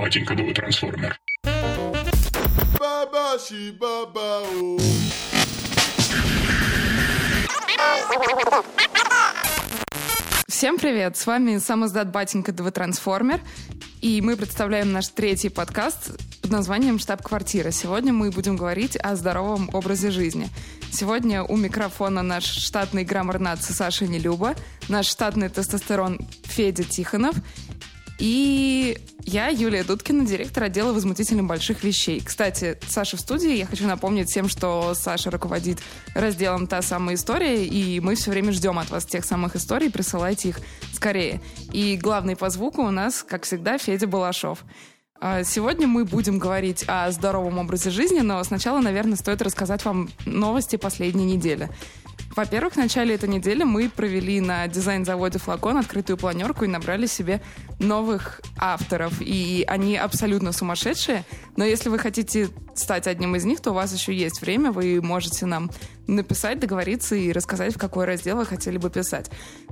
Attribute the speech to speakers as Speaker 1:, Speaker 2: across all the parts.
Speaker 1: Батенька да трансформер.
Speaker 2: Всем привет! С вами сам издат Батенька ДВ Трансформер. И мы представляем наш третий подкаст под названием «Штаб-квартира». Сегодня мы будем говорить о здоровом образе жизни. Сегодня у микрофона наш штатный граммар нации Саша Нелюба, наш штатный тестостерон Федя Тихонов и я, Юлия Дудкина, директор отдела возмутительно больших вещей. Кстати, Саша в студии. Я хочу напомнить всем, что Саша руководит разделом «Та самая история», и мы все время ждем от вас тех самых историй, присылайте их скорее. И главный по звуку у нас, как всегда, Федя Балашов. А, сегодня мы будем говорить о здоровом образе жизни, но сначала, наверное, стоит рассказать вам новости последней недели. Во-первых, в начале этой недели мы провели на дизайн-заводе «Флакон» открытую планерку и набрали себе новых авторов. И они абсолютно сумасшедшие. Но если вы хотите стать одним из них, то у вас еще есть время. Вы можете нам написать, договориться и рассказать, в какой раздел вы хотели бы писать.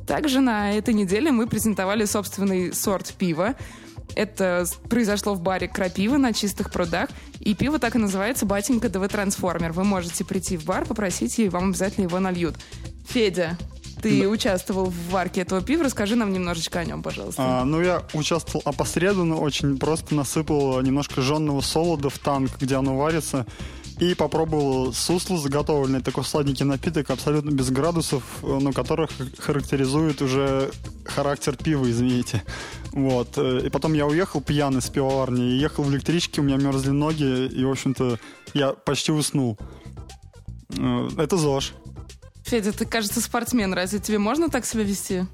Speaker 2: Также на этой неделе мы презентовали собственный сорт пива. Это произошло в баре «Крапива» на чистых прудах. И пиво так и называется «Батенька ДВ Трансформер». Вы можете прийти в бар, попросить, и вам обязательно его нальют. Федя, ты да. участвовал в варке этого пива. Расскажи нам немножечко о нем, пожалуйста.
Speaker 3: А, ну, я участвовал опосредованно, очень просто насыпал немножко жженного солода в танк, где оно варится. И попробовал сусло, заготовленный такой сладенький напиток, абсолютно без градусов, но который характеризует уже характер пива, извините. Вот. Э, и потом я уехал пьяный с пивоварни, ехал в электричке, у меня мерзли ноги, и, в общем-то, я почти уснул. Э, это ЗОЖ.
Speaker 2: Федя, ты, кажется, спортсмен. Разве тебе можно так себя вести?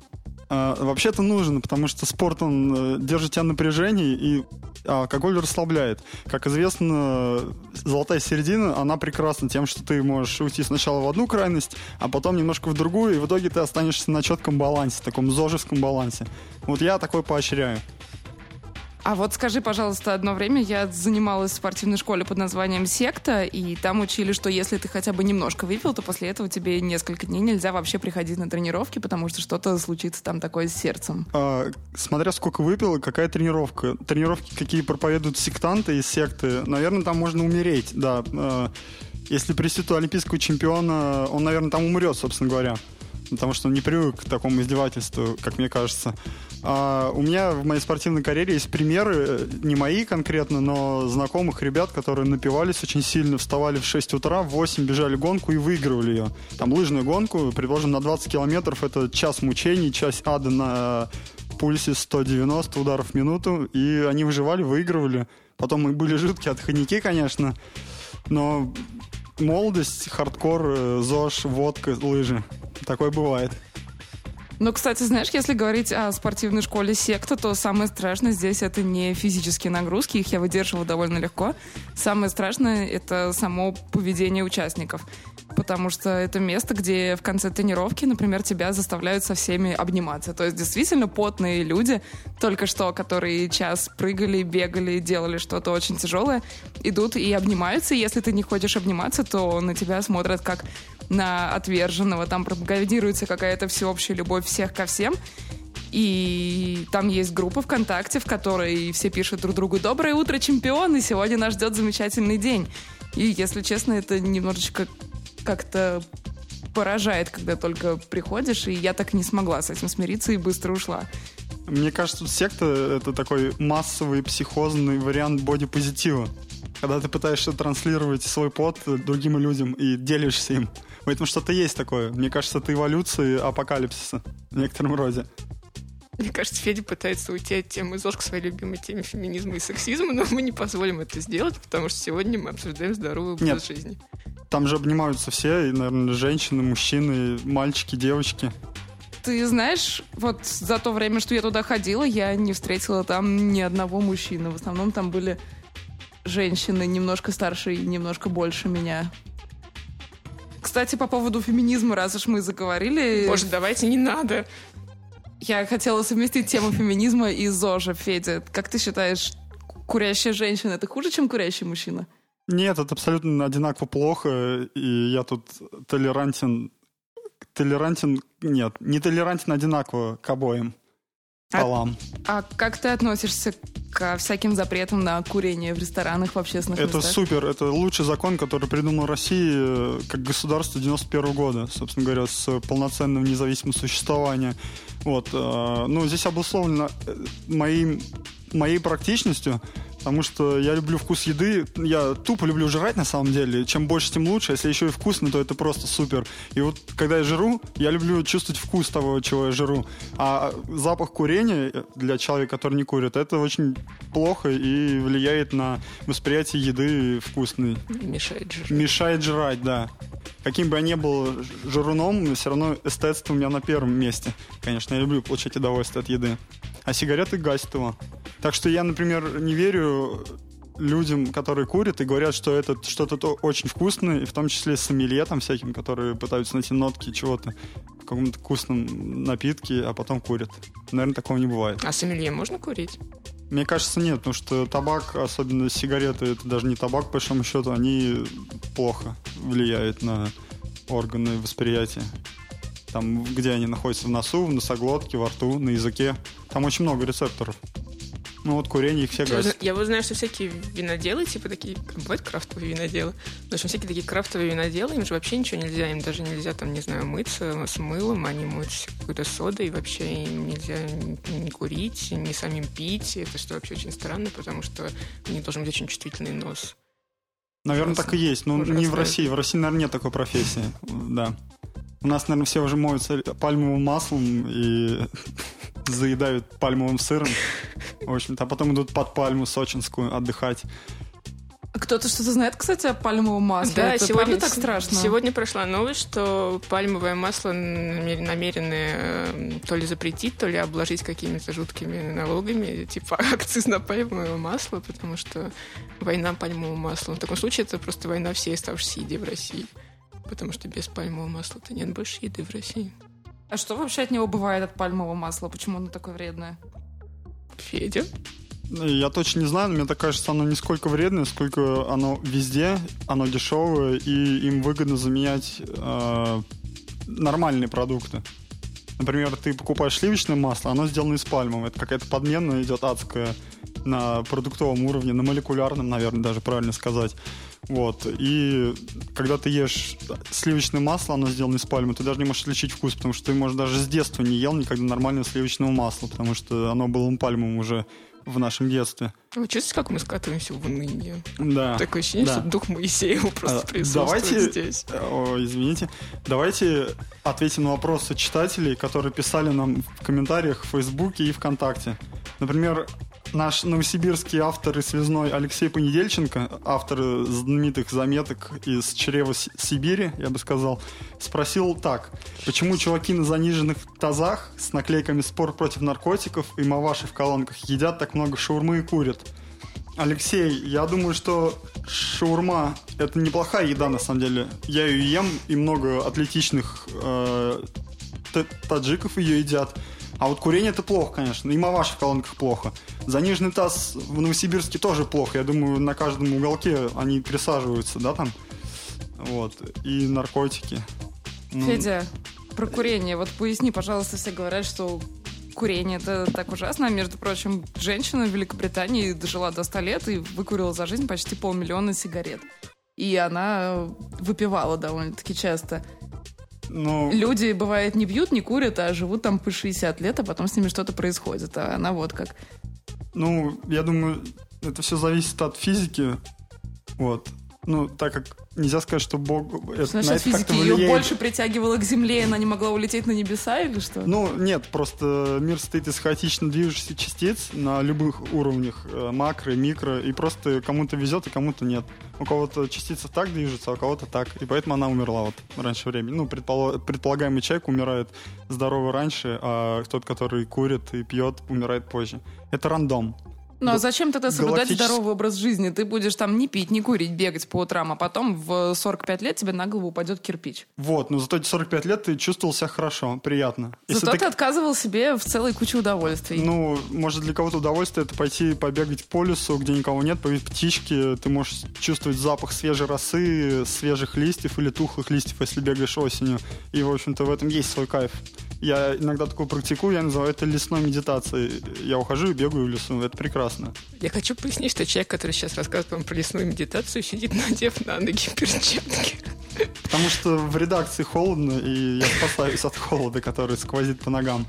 Speaker 3: А, вообще-то нужен, потому что спорт, он э, держит тебя в напряжении, и алкоголь расслабляет. Как известно, золотая середина, она прекрасна тем, что ты можешь уйти сначала в одну крайность, а потом немножко в другую, и в итоге ты останешься на четком балансе, таком зожевском балансе. Вот я такой поощряю.
Speaker 2: А вот скажи, пожалуйста, одно время я занималась в спортивной школе под названием «Секта», и там учили, что если ты хотя бы немножко выпил, то после этого тебе несколько дней нельзя вообще приходить на тренировки, потому что что-то случится там такое с сердцем.
Speaker 3: А, смотря сколько выпил, какая тренировка. Тренировки, какие проповедуют сектанты из секты, наверное, там можно умереть, да. А, если присутствует олимпийского чемпиона, он, наверное, там умрет, собственно говоря потому что он не привык к такому издевательству, как мне кажется. А у меня в моей спортивной карьере есть примеры, не мои конкретно, но знакомых ребят, которые напивались очень сильно, вставали в 6 утра, в 8 бежали гонку и выигрывали ее. Там лыжную гонку, предположим, на 20 километров, это час мучений, час ада на пульсе 190 ударов в минуту, и они выживали, выигрывали. Потом мы были жуткие отходники, конечно, но молодость, хардкор, э, ЗОЖ, водка, лыжи. Такое бывает.
Speaker 2: Ну, кстати, знаешь, если говорить о спортивной школе секта, то самое страшное здесь это не физические нагрузки, их я выдерживала довольно легко. Самое страшное это само поведение участников. Потому что это место, где в конце тренировки, например, тебя заставляют со всеми обниматься. То есть действительно потные люди, только что, которые час прыгали, бегали, делали что-то очень тяжелое, идут и обнимаются. И если ты не хочешь обниматься, то на тебя смотрят как на отверженного. Там пропагандируется какая-то всеобщая любовь всех ко всем. И там есть группа ВКонтакте, в которой все пишут друг другу «Доброе утро, чемпионы! Сегодня нас ждет замечательный день». И, если честно, это немножечко как-то поражает, когда только приходишь, и я так не смогла с этим смириться и быстро ушла.
Speaker 3: Мне кажется, секта — это такой массовый психозный вариант бодипозитива. Когда ты пытаешься транслировать свой пот другим людям и делишься им. В этом что-то есть такое. Мне кажется, это эволюция апокалипсиса в некотором роде.
Speaker 2: Мне кажется, Федя пытается уйти от темы ЗОЖ к своей любимой теме феминизма и сексизма, но мы не позволим это сделать, потому что сегодня мы обсуждаем здоровый образ Нет. жизни.
Speaker 3: Там же обнимаются все, и, наверное, женщины, мужчины, мальчики, девочки.
Speaker 2: Ты знаешь, вот за то время, что я туда ходила, я не встретила там ни одного мужчины. В основном там были женщины немножко старше и немножко больше меня. Кстати, по поводу феминизма, раз уж мы заговорили...
Speaker 4: Боже, давайте, не надо.
Speaker 2: Я хотела совместить тему феминизма и ЗОЖа, Федя. Как ты считаешь, курящая женщина — это хуже, чем курящий мужчина?
Speaker 3: Нет, это абсолютно одинаково плохо, и я тут толерантен... Толерантен... Нет, не толерантен одинаково к обоим. Полам.
Speaker 2: А, а как ты относишься к всяким запретам на курение в ресторанах, в общественных
Speaker 3: это
Speaker 2: местах?
Speaker 3: Это супер. Это лучший закон, который придумал Россия э, как государство 91 года, собственно говоря, с полноценным независимым существованием. Вот. Э, ну, здесь обусловлено э, моим, моей практичностью, потому что я люблю вкус еды, я тупо люблю жрать на самом деле, чем больше, тем лучше, если еще и вкусно, то это просто супер. И вот когда я жру, я люблю чувствовать вкус того, чего я жру. А запах курения для человека, который не курит, это очень плохо и влияет на восприятие еды вкусной.
Speaker 1: Мешает жрать.
Speaker 3: Мешает жрать, да. Каким бы я ни был жируном, все равно эстетство у меня на первом месте. Конечно, я люблю получать удовольствие от еды. А сигареты гасят его. Так что я, например, не верю людям, которые курят и говорят, что это что-то очень вкусное, и в том числе сомелье там всяким, которые пытаются найти нотки чего-то в каком-то вкусном напитке, а потом курят. Наверное, такого не бывает.
Speaker 1: А сомелье можно курить?
Speaker 3: Мне кажется, нет, потому что табак, особенно сигареты, это даже не табак, по большому счету, они плохо влияют на органы восприятия. Там, где они находятся в носу, в носоглотке, во рту, на языке. Там очень много рецепторов. Ну вот курение их все гасит.
Speaker 1: Я вот знаю, что всякие виноделы, типа такие, бывают крафтовые виноделы, в общем, всякие такие крафтовые виноделы, им же вообще ничего нельзя, им даже нельзя там, не знаю, мыться с мылом, они моются какой-то содой, и вообще им нельзя не курить, не самим пить, это что вообще очень странно, потому что у них должен быть очень чувствительный нос.
Speaker 3: Наверное, Ужасно. так и есть, но Ужасно. не в России. В России, наверное, нет такой профессии, да. У нас, наверное, все уже моются пальмовым маслом и заедают пальмовым сыром. В общем-то, а потом идут под пальму сочинскую отдыхать.
Speaker 2: Кто-то что-то знает, кстати, о пальмовом масле?
Speaker 1: Да,
Speaker 2: Это
Speaker 1: сегодня
Speaker 2: так страшно.
Speaker 1: Сегодня прошла новость, что пальмовое масло намерены э, то ли запретить, то ли обложить какими-то жуткими налогами, типа акциз на пальмовое масло, потому что война пальмового масла. В таком случае это просто война всей оставшейся еды в России. Потому что без пальмового масла-то нет больше еды в России.
Speaker 2: А что вообще от него бывает, от пальмового масла? Почему оно такое вредное?
Speaker 1: Федя?
Speaker 3: Я точно не знаю, но мне так кажется, оно не сколько вредное, сколько оно везде, оно дешевое, и им выгодно заменять э, нормальные продукты. Например, ты покупаешь сливочное масло, оно сделано из пальмового. Это какая-то подмена идет адская на продуктовом уровне, на молекулярном, наверное, даже правильно сказать. Вот. И когда ты ешь сливочное масло, оно сделано из пальмы, ты даже не можешь отличить вкус, потому что ты, может, даже с детства не ел никогда нормального сливочного масла, потому что оно было пальмовым уже в нашем детстве.
Speaker 1: Вы чувствуете, как мы скатываемся в уныние?
Speaker 3: Да.
Speaker 1: Такое ощущение, да. что дух Моисеева просто а, присутствует
Speaker 3: давайте,
Speaker 1: здесь.
Speaker 3: О, извините. Давайте ответим на вопросы читателей, которые писали нам в комментариях в Фейсбуке и ВКонтакте. Например, наш новосибирский автор и связной Алексей Понедельченко, автор знаменитых заметок из чрева Сибири, я бы сказал, спросил так. Почему чуваки на заниженных тазах с наклейками «Спор против наркотиков» и «Маваши в колонках» едят так много шаурмы и курят? Алексей, я думаю, что шаурма – это неплохая еда, на самом деле. Я ее ем, и много атлетичных э, таджиков ее едят. А вот курение это плохо, конечно. И маваши в колонках плохо. Заниженный таз в Новосибирске тоже плохо. Я думаю, на каждом уголке они присаживаются, да, там? Вот. И наркотики.
Speaker 2: Ну, Федя, про курение. Вот поясни, пожалуйста, все говорят, что курение это так ужасно. Между прочим, женщина в Великобритании дожила до 100 лет и выкурила за жизнь почти полмиллиона сигарет. И она выпивала довольно-таки часто. Ну... Люди, бывает, не пьют, не курят, а живут там по 60 лет, а потом с ними что-то происходит. А она вот как.
Speaker 3: Ну, я думаю, это все зависит от физики. Вот. Ну, так как нельзя сказать, что Бог
Speaker 2: это, Значит, на это физики влияет. ее больше притягивало к Земле, и она не могла улететь на небеса или что?
Speaker 3: Ну, нет, просто мир состоит из хаотично движущихся частиц на любых уровнях, э, макро, микро, и просто кому-то везет, и кому-то нет. У кого-то частица так движется, а у кого-то так, и поэтому она умерла вот раньше времени. Ну, предпол... предполагаемый человек умирает здорово раньше, а тот, который курит и пьет, умирает позже. Это рандом.
Speaker 2: Ну а зачем тогда соблюдать здоровый образ жизни? Ты будешь там не пить, не курить, бегать по утрам, а потом в 45 лет тебе на голову упадет кирпич.
Speaker 3: Вот, но зато эти 45 лет ты чувствовал себя хорошо, приятно.
Speaker 2: Если зато ты... ты отказывал себе в целой куче удовольствий.
Speaker 3: Ну, может для кого-то удовольствие это пойти побегать по лесу, где никого нет, повидеть птички, ты можешь чувствовать запах свежей росы, свежих листьев или тухлых листьев, если бегаешь осенью. И, в общем-то, в этом есть свой кайф. Я иногда такое практикую, я называю это лесной медитацией. Я ухожу и бегаю в лесу, это прекрасно.
Speaker 1: Я хочу пояснить, что человек, который сейчас рассказывает вам про лесную медитацию, сидит, надев на ноги перчатки.
Speaker 3: Потому что в редакции холодно, и я спасаюсь от холода, который сквозит по ногам.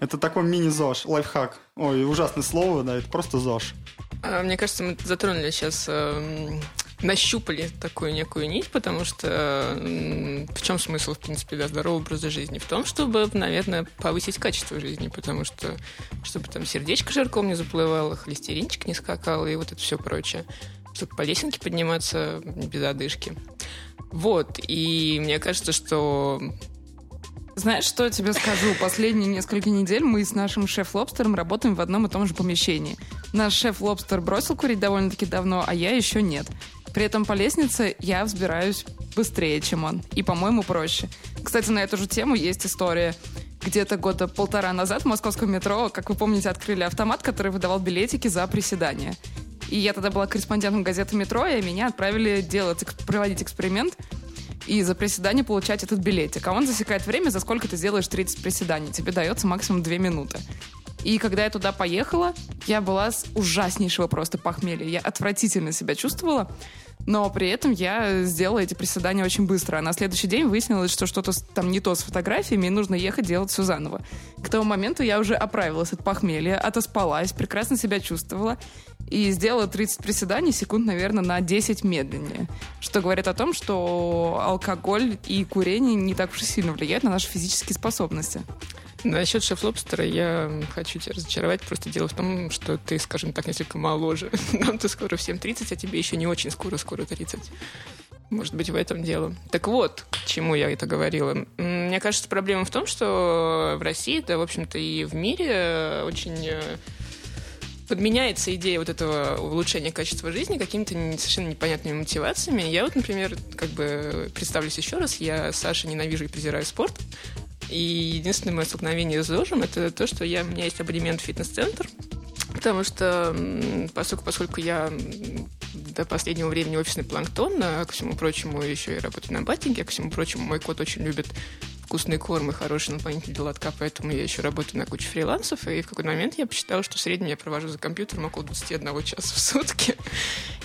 Speaker 3: Это такой мини-ЗОЖ, лайфхак. Ой, ужасное слово, да, это просто ЗОЖ.
Speaker 1: А, мне кажется, мы затронули сейчас э, нащупали такую некую нить, потому что в чем смысл, в принципе, да, здорового образа жизни? В том, чтобы, наверное, повысить качество жизни, потому что чтобы там сердечко жирком не заплывало, холестеринчик не скакал и вот это все прочее. Чтобы по лесенке подниматься без одышки. Вот, и мне кажется, что
Speaker 2: знаешь, что я тебе скажу? Последние несколько недель мы с нашим шеф-лобстером работаем в одном и том же помещении. Наш шеф-лобстер бросил курить довольно-таки давно, а я еще нет. При этом по лестнице я взбираюсь быстрее, чем он. И, по-моему, проще. Кстати, на эту же тему есть история. Где-то года полтора назад в московском метро, как вы помните, открыли автомат, который выдавал билетики за приседания. И я тогда была корреспондентом газеты «Метро», и меня отправили делать, проводить эксперимент и за приседание получать этот билетик. А он засекает время, за сколько ты сделаешь 30 приседаний. Тебе дается максимум 2 минуты. И когда я туда поехала, я была с ужаснейшего просто похмелья. Я отвратительно себя чувствовала, но при этом я сделала эти приседания очень быстро. А на следующий день выяснилось, что что-то там не то с фотографиями, и нужно ехать делать все заново. К тому моменту я уже оправилась от похмелья, отоспалась, прекрасно себя чувствовала и сделала 30 приседаний секунд, наверное, на 10 медленнее. Что говорит о том, что алкоголь и курение не так уж и сильно влияют на наши физические способности.
Speaker 1: Насчет шеф-лобстера я хочу тебя разочаровать. Просто дело в том, что ты, скажем так, несколько моложе. Нам-то скоро всем 30, а тебе еще не очень скоро-скоро 30. Может быть, в этом дело. Так вот, к чему я это говорила. Мне кажется, проблема в том, что в России, да, в общем-то, и в мире очень э, подменяется идея вот этого улучшения качества жизни какими-то совершенно непонятными мотивациями. Я вот, например, как бы представлюсь еще раз, я Саша ненавижу и презираю спорт, и единственное мое столкновение с ЗОЖем это то, что я, у меня есть абонемент в фитнес-центр, потому что поскольку, поскольку я до последнего времени офисный планктон, а ко всему прочему еще и работаю на батинге, а ко всему прочему мой кот очень любит вкусный корм и хороший наполнитель для лотка, поэтому я еще работаю на куче фрилансов, и в какой-то момент я посчитала, что в среднем я провожу за компьютером около 21 часа в сутки.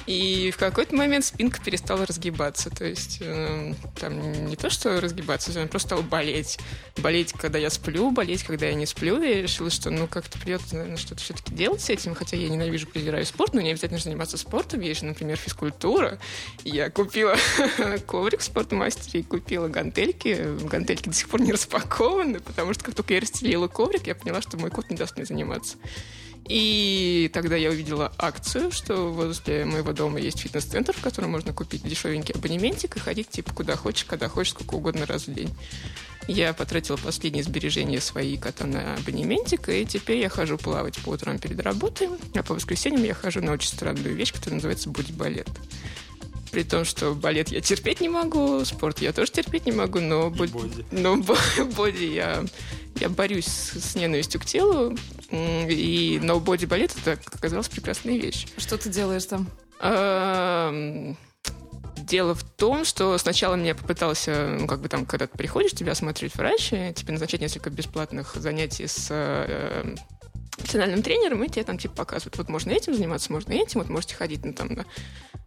Speaker 1: И в какой-то момент спинка перестала разгибаться. То есть э, там не то, что разгибаться, она просто стала болеть. Болеть, когда я сплю, болеть, когда я не сплю. И я решила, что ну как-то придется, наверное, что-то все-таки делать с этим. Хотя я ненавижу, презираю спорт, но не обязательно заниматься спортом. Есть же, например, физкультура. Я купила коврик в спортмастере и купила гантельки. Гантельки до сих пор не распакованы, потому что как только я расстелила коврик, я поняла, что мой кот не даст мне заниматься. И тогда я увидела акцию, что возле моего дома есть фитнес-центр, в котором можно купить дешевенький абонементик и ходить типа куда хочешь, когда хочешь, сколько угодно раз в день. Я потратила последние сбережения свои кота на абонементик, и теперь я хожу плавать по утрам перед работой, а по воскресеньям я хожу на очень странную вещь, которая называется боди-балет. При том, что балет я терпеть не могу, спорт я тоже терпеть не могу, но, боди. но боди я, я борюсь с ненавистью к телу, и но боди-балет это оказалась прекрасная вещь.
Speaker 2: Что ты делаешь там?
Speaker 1: Дело в том, что сначала меня попытался, ну, как бы там, когда ты приходишь, тебя осмотреть врач, тебе назначать несколько бесплатных занятий с э, профессиональным тренером, и тебе там типа показывают, вот можно этим заниматься, можно этим, вот можете ходить на, там, на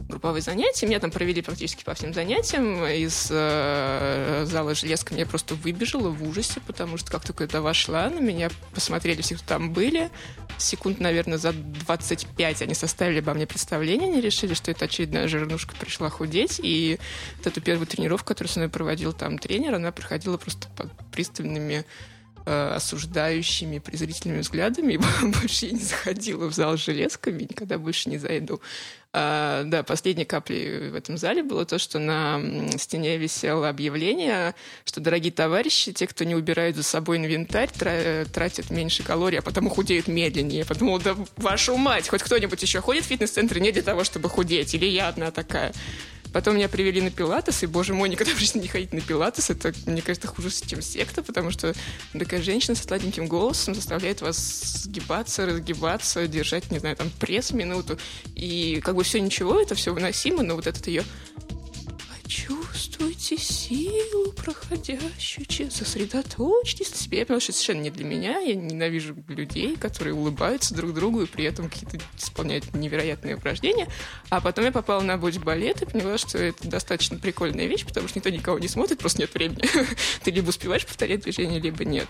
Speaker 1: групповые занятия. Меня там провели практически по всем занятиям. Из э, зала железка я просто выбежала в ужасе, потому что как только я вошла, на меня посмотрели все, кто там были. Секунд, наверное, за 25 они составили обо мне представление, они решили, что это очередная жирнушка пришла худеть. И вот эту первую тренировку, которую со мной проводил там тренер, она проходила просто под пристальными э, осуждающими, презрительными взглядами, и больше я не заходила в зал с железками, никогда больше не зайду. А, да, последней каплей в этом зале было то, что на стене висело объявление, что, дорогие товарищи, те, кто не убирает за собой инвентарь, тратят меньше калорий, а потому худеют медленнее. Я подумала, да вашу мать, хоть кто-нибудь еще ходит в фитнес-центр не для того, чтобы худеть, или я одна такая. Потом меня привели на пилатес, и, боже мой, никогда в жизни не ходить на пилатес. Это, мне кажется, хуже, чем секта, потому что такая женщина со сладеньким голосом заставляет вас сгибаться, разгибаться, держать, не знаю, там, пресс минуту. И как бы все ничего, это все выносимо, но вот этот ее Чувствуйте силу проходящую, сосредоточьтесь на себе. Я поняла, что это совершенно не для меня. Я ненавижу людей, которые улыбаются друг другу и при этом какие-то исполняют невероятные упражнения. А потом я попала на боч-балет и поняла, что это достаточно прикольная вещь, потому что никто никого не смотрит, просто нет времени. Ты либо успеваешь повторять движение, либо нет.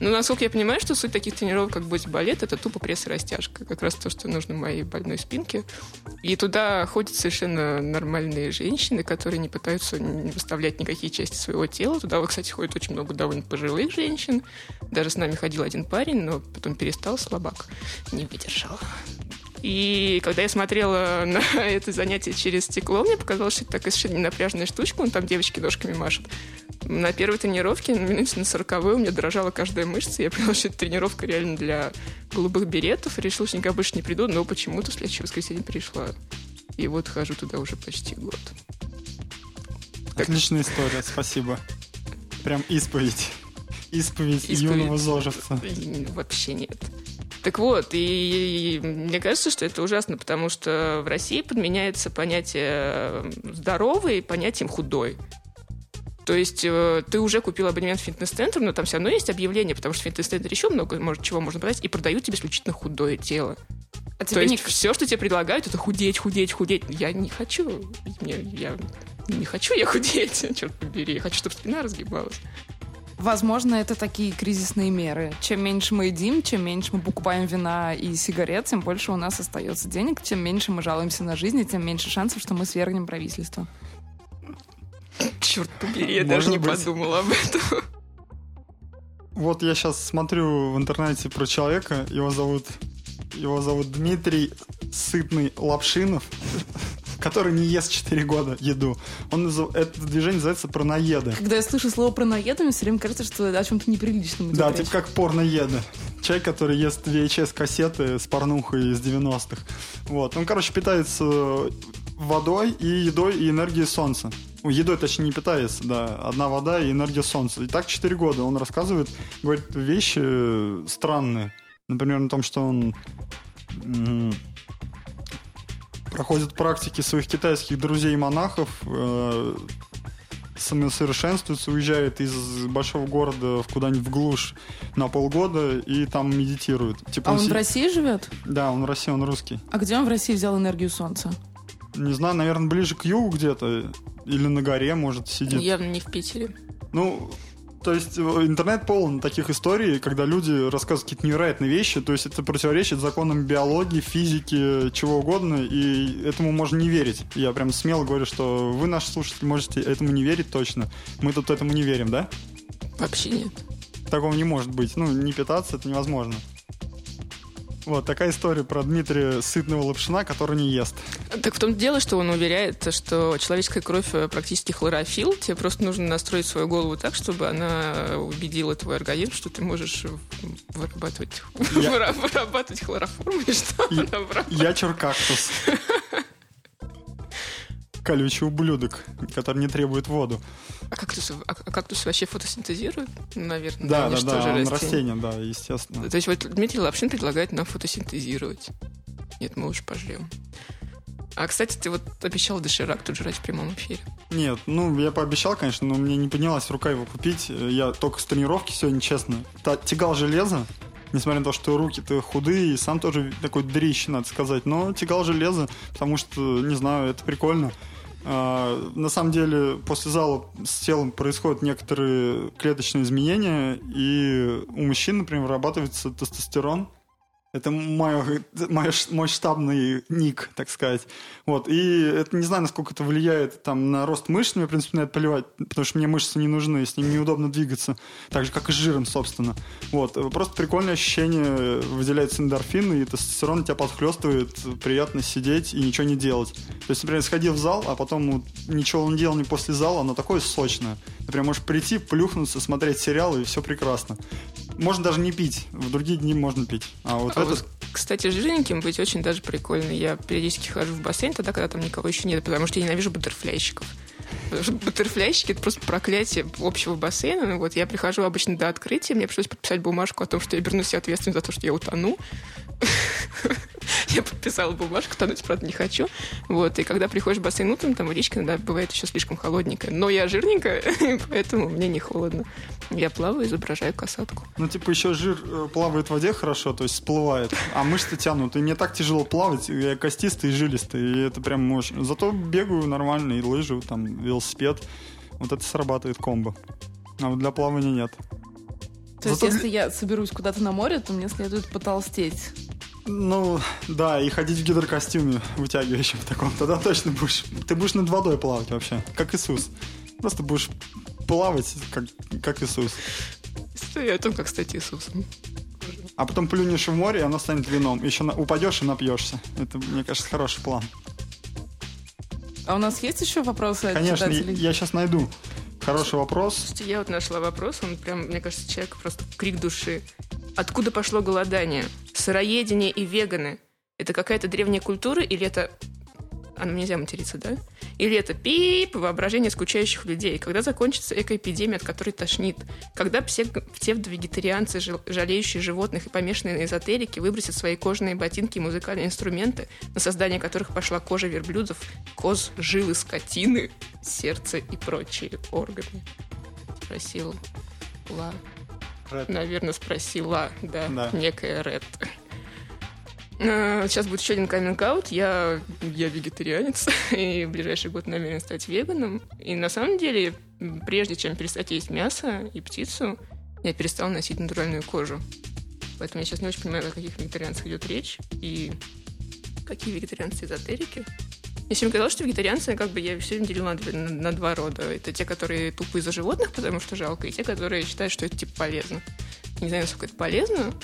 Speaker 1: Но насколько я понимаю, что суть таких тренировок, как боч-балет, это тупо пресс и растяжка. Как раз то, что нужно моей больной спинке. И туда ходят совершенно нормальные женщины, которые не пытаются не выставлять никакие части своего тела. Туда, кстати, ходит очень много довольно пожилых женщин. Даже с нами ходил один парень, но потом перестал слабак. Не выдержал. И когда я смотрела на это занятие через стекло, мне показалось, что это такая совершенно ненапряжная штучка, он там девочки ножками машет. На первой тренировке, на минуте на сороковой, у меня дрожала каждая мышца, я поняла, что это тренировка реально для голубых беретов, решила, что никогда больше не приду, но почему-то в следующее воскресенье пришла. И вот хожу туда уже почти год.
Speaker 3: Отличная история, спасибо. Прям исповедь. Исповедь, исповедь. юного зожевца.
Speaker 1: Вообще нет. Так вот, и мне кажется, что это ужасно, потому что в России подменяется понятие здоровый понятием худой. То есть э, ты уже купил абонемент в фитнес-центр, но там все равно есть объявление, потому что в фитнес-центре еще много может, чего можно продать, и продают тебе исключительно худое тело. А То есть не... все, что тебе предлагают, это худеть, худеть, худеть. Я не хочу. Мне, я не хочу я худеть, черт побери. Я хочу, чтобы спина разгибалась.
Speaker 2: Возможно, это такие кризисные меры. Чем меньше мы едим, чем меньше мы покупаем вина и сигарет, тем больше у нас остается денег, чем меньше мы жалуемся на жизнь, тем меньше шансов, что мы свергнем правительство.
Speaker 1: Черт побери, я даже не быть. подумала об этом.
Speaker 3: Вот я сейчас смотрю в интернете про человека, его зовут его зовут Дмитрий Сытный Лапшинов который не ест 4 года еду. Он, это движение называется пронаеды.
Speaker 2: Когда я слышу слово пронаеды, мне все время кажется, что о чем-то неприличном.
Speaker 3: Да, типа как порноеды. Человек, который ест VHS-кассеты с порнухой из 90-х. Вот. Он, короче, питается водой и едой и энергией солнца. Едой, точнее, не питается, да. Одна вода и энергия солнца. И так 4 года он рассказывает, говорит вещи странные. Например, о том, что он проходит практики своих китайских друзей-монахов, э, самосовершенствуется, уезжает из большого города в куда-нибудь в глушь на полгода и там медитирует.
Speaker 2: Типа а он, он в России живет?
Speaker 3: Да, он в России, он русский.
Speaker 2: А где он в России взял энергию солнца?
Speaker 3: Не знаю, наверное, ближе к югу где-то. Или на горе, может, сидит.
Speaker 1: Явно не в Питере.
Speaker 3: Ну, то есть э, интернет полон таких историй, когда люди рассказывают какие-то невероятные вещи, то есть это противоречит законам биологии, физики, чего угодно, и этому можно не верить. Я прям смело говорю, что вы, наши слушатели, можете этому не верить точно. Мы тут этому не верим, да?
Speaker 1: Вообще нет.
Speaker 3: Такого не может быть. Ну, не питаться это невозможно. Вот такая история про Дмитрия Сытного Лапшина, который не ест.
Speaker 1: Так в том дело, что он уверяет, что человеческая кровь э, практически хлорофил. Тебе просто нужно настроить свою голову так, чтобы она убедила твой организм, что ты можешь вырабатывать, я... вырабатывать хлороформ. И что
Speaker 3: я, я черкактус. Колючий ублюдок, который не требует воду.
Speaker 1: А кактус, а, а кактус вообще фотосинтезирует? Наверное,
Speaker 3: да, да, да, да он растение, да, естественно.
Speaker 1: То есть вот Дмитрий Лапшин предлагает нам фотосинтезировать. Нет, мы лучше пожрем. А, кстати, ты вот обещал доширак тут жрать в прямом эфире.
Speaker 3: Нет, ну, я пообещал, конечно, но мне не поднялась рука его купить. Я только с тренировки сегодня, честно. Та, тягал железо, несмотря на то, что руки-то худые, и сам тоже такой дрищ, надо сказать. Но тягал железо, потому что, не знаю, это прикольно. А, на самом деле, после зала с телом происходят некоторые клеточные изменения, и у мужчин, например, вырабатывается тестостерон, это мой, мой, штабный ник, так сказать. Вот. И это не знаю, насколько это влияет там, на рост мышц, мне, в принципе, на это поливать, потому что мне мышцы не нужны, с ними неудобно двигаться. Так же, как и с жиром, собственно. Вот. Просто прикольное ощущение, выделяется эндорфин, и тестостерон тебя подхлестывает, приятно сидеть и ничего не делать. То есть, например, сходил в зал, а потом ничего не делал не после зала, оно такое сочное. Например, можешь прийти, плюхнуться, смотреть сериал, и все прекрасно. Можно даже не пить. В другие дни можно пить. А вот а этот... вот,
Speaker 1: кстати, жирненьким быть очень даже прикольно. Я периодически хожу в бассейн тогда, когда там никого еще нет, потому что я ненавижу бутерфляйщиков. Потому что бутерфляйщики — это просто проклятие общего бассейна. Ну, вот я прихожу обычно до открытия, мне пришлось подписать бумажку о том, что я себя ответственность за то, что я утону. Я подписала бумажку, тонуть, правда, не хочу. Вот, и когда приходишь в бассейн утром, там водичка иногда бывает еще слишком холодненькая. Но я жирненькая, поэтому мне не холодно. Я плаваю, изображаю касатку.
Speaker 3: Ну, типа, еще жир э, плавает в воде хорошо, то есть всплывает, а мышцы тянут. И не так тяжело плавать, я костистый и жилистый, и это прям мощно. Зато бегаю нормально, и лыжу, там, велосипед. Вот это срабатывает комбо. А вот для плавания нет.
Speaker 2: То есть, если я соберусь куда-то на море, то мне следует потолстеть.
Speaker 3: Ну, да, и ходить в гидрокостюме вытягивающем таком. Тогда точно будешь... Ты будешь над водой плавать вообще, как Иисус. Просто будешь плавать, как, как Иисус.
Speaker 1: История о том, как стать Иисусом.
Speaker 3: А потом плюнешь в море, и оно станет вином. Еще на... упадешь и напьешься. Это, мне кажется, хороший план.
Speaker 2: А у нас есть еще вопросы
Speaker 3: Конечно,
Speaker 2: от
Speaker 3: я,
Speaker 2: читателей?
Speaker 3: я сейчас найду. Хороший вопрос.
Speaker 1: Слушайте, я вот нашла вопрос, он прям, мне кажется, человек просто крик души. Откуда пошло голодание? Сыроедение и веганы. Это какая-то древняя культура или это... А, ну нельзя материться, да? Или это пип, воображение скучающих людей? Когда закончится экоэпидемия, от которой тошнит? Когда псев- псевдовегетарианцы, жал- жалеющие животных и помешанные на эзотерике, выбросят свои кожаные ботинки и музыкальные инструменты, на создание которых пошла кожа верблюдов, коз, жилы скотины, сердце и прочие органы? Спросил Ла. Наверное, спросила, да,
Speaker 3: Да.
Speaker 1: некая Ред. Э, Сейчас будет еще один каминг-аут. Я, я вегетарианец, и в ближайший год намерен стать веганом. И на самом деле, прежде чем перестать есть мясо и птицу, я перестал носить натуральную кожу. Поэтому я сейчас не очень понимаю, о каких вегетарианцах идет речь, и какие вегетарианцы эзотерики. Мне всем казалось, что вегетарианцы, как бы, я все время делила на, на- на два рода. Это те, которые тупо из-за животных, потому что жалко, и те, которые считают, что это, типа, полезно. Не знаю, насколько это полезно,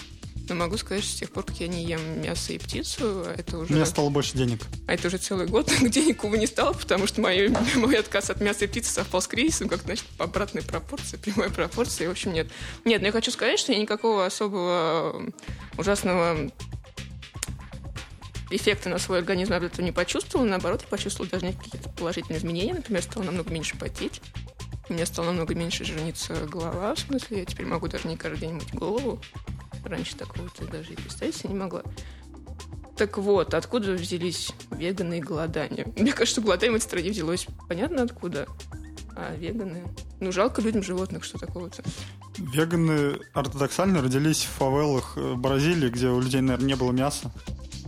Speaker 1: но могу сказать, что с тех пор, как я не ем мясо и птицу, это
Speaker 3: У
Speaker 1: уже,
Speaker 3: меня стало больше денег.
Speaker 1: а это уже целый год, денег, увы, не стало, потому что мой, мой отказ от мяса и птицы совпал с кризисом, как, значит, по обратной пропорции, прямой пропорции, в общем, нет. Нет, но я хочу сказать, что я никакого особого ужасного эффекта на свой организм я этого не почувствовала. Наоборот, я почувствовала даже какие-то положительные изменения. Например, стало намного меньше потеть. У меня стало намного меньше жирниться голова. В смысле, я теперь могу даже не каждый день мыть голову. Раньше такого ты даже и представить себе не могла. Так вот, откуда взялись веганы и голодание? Мне кажется, голодание в этой стране взялось понятно откуда. А веганы... Ну, жалко людям животных, что такого-то.
Speaker 3: Веганы ортодоксально родились в фавелах э, Бразилии, где у людей, наверное, не было мяса.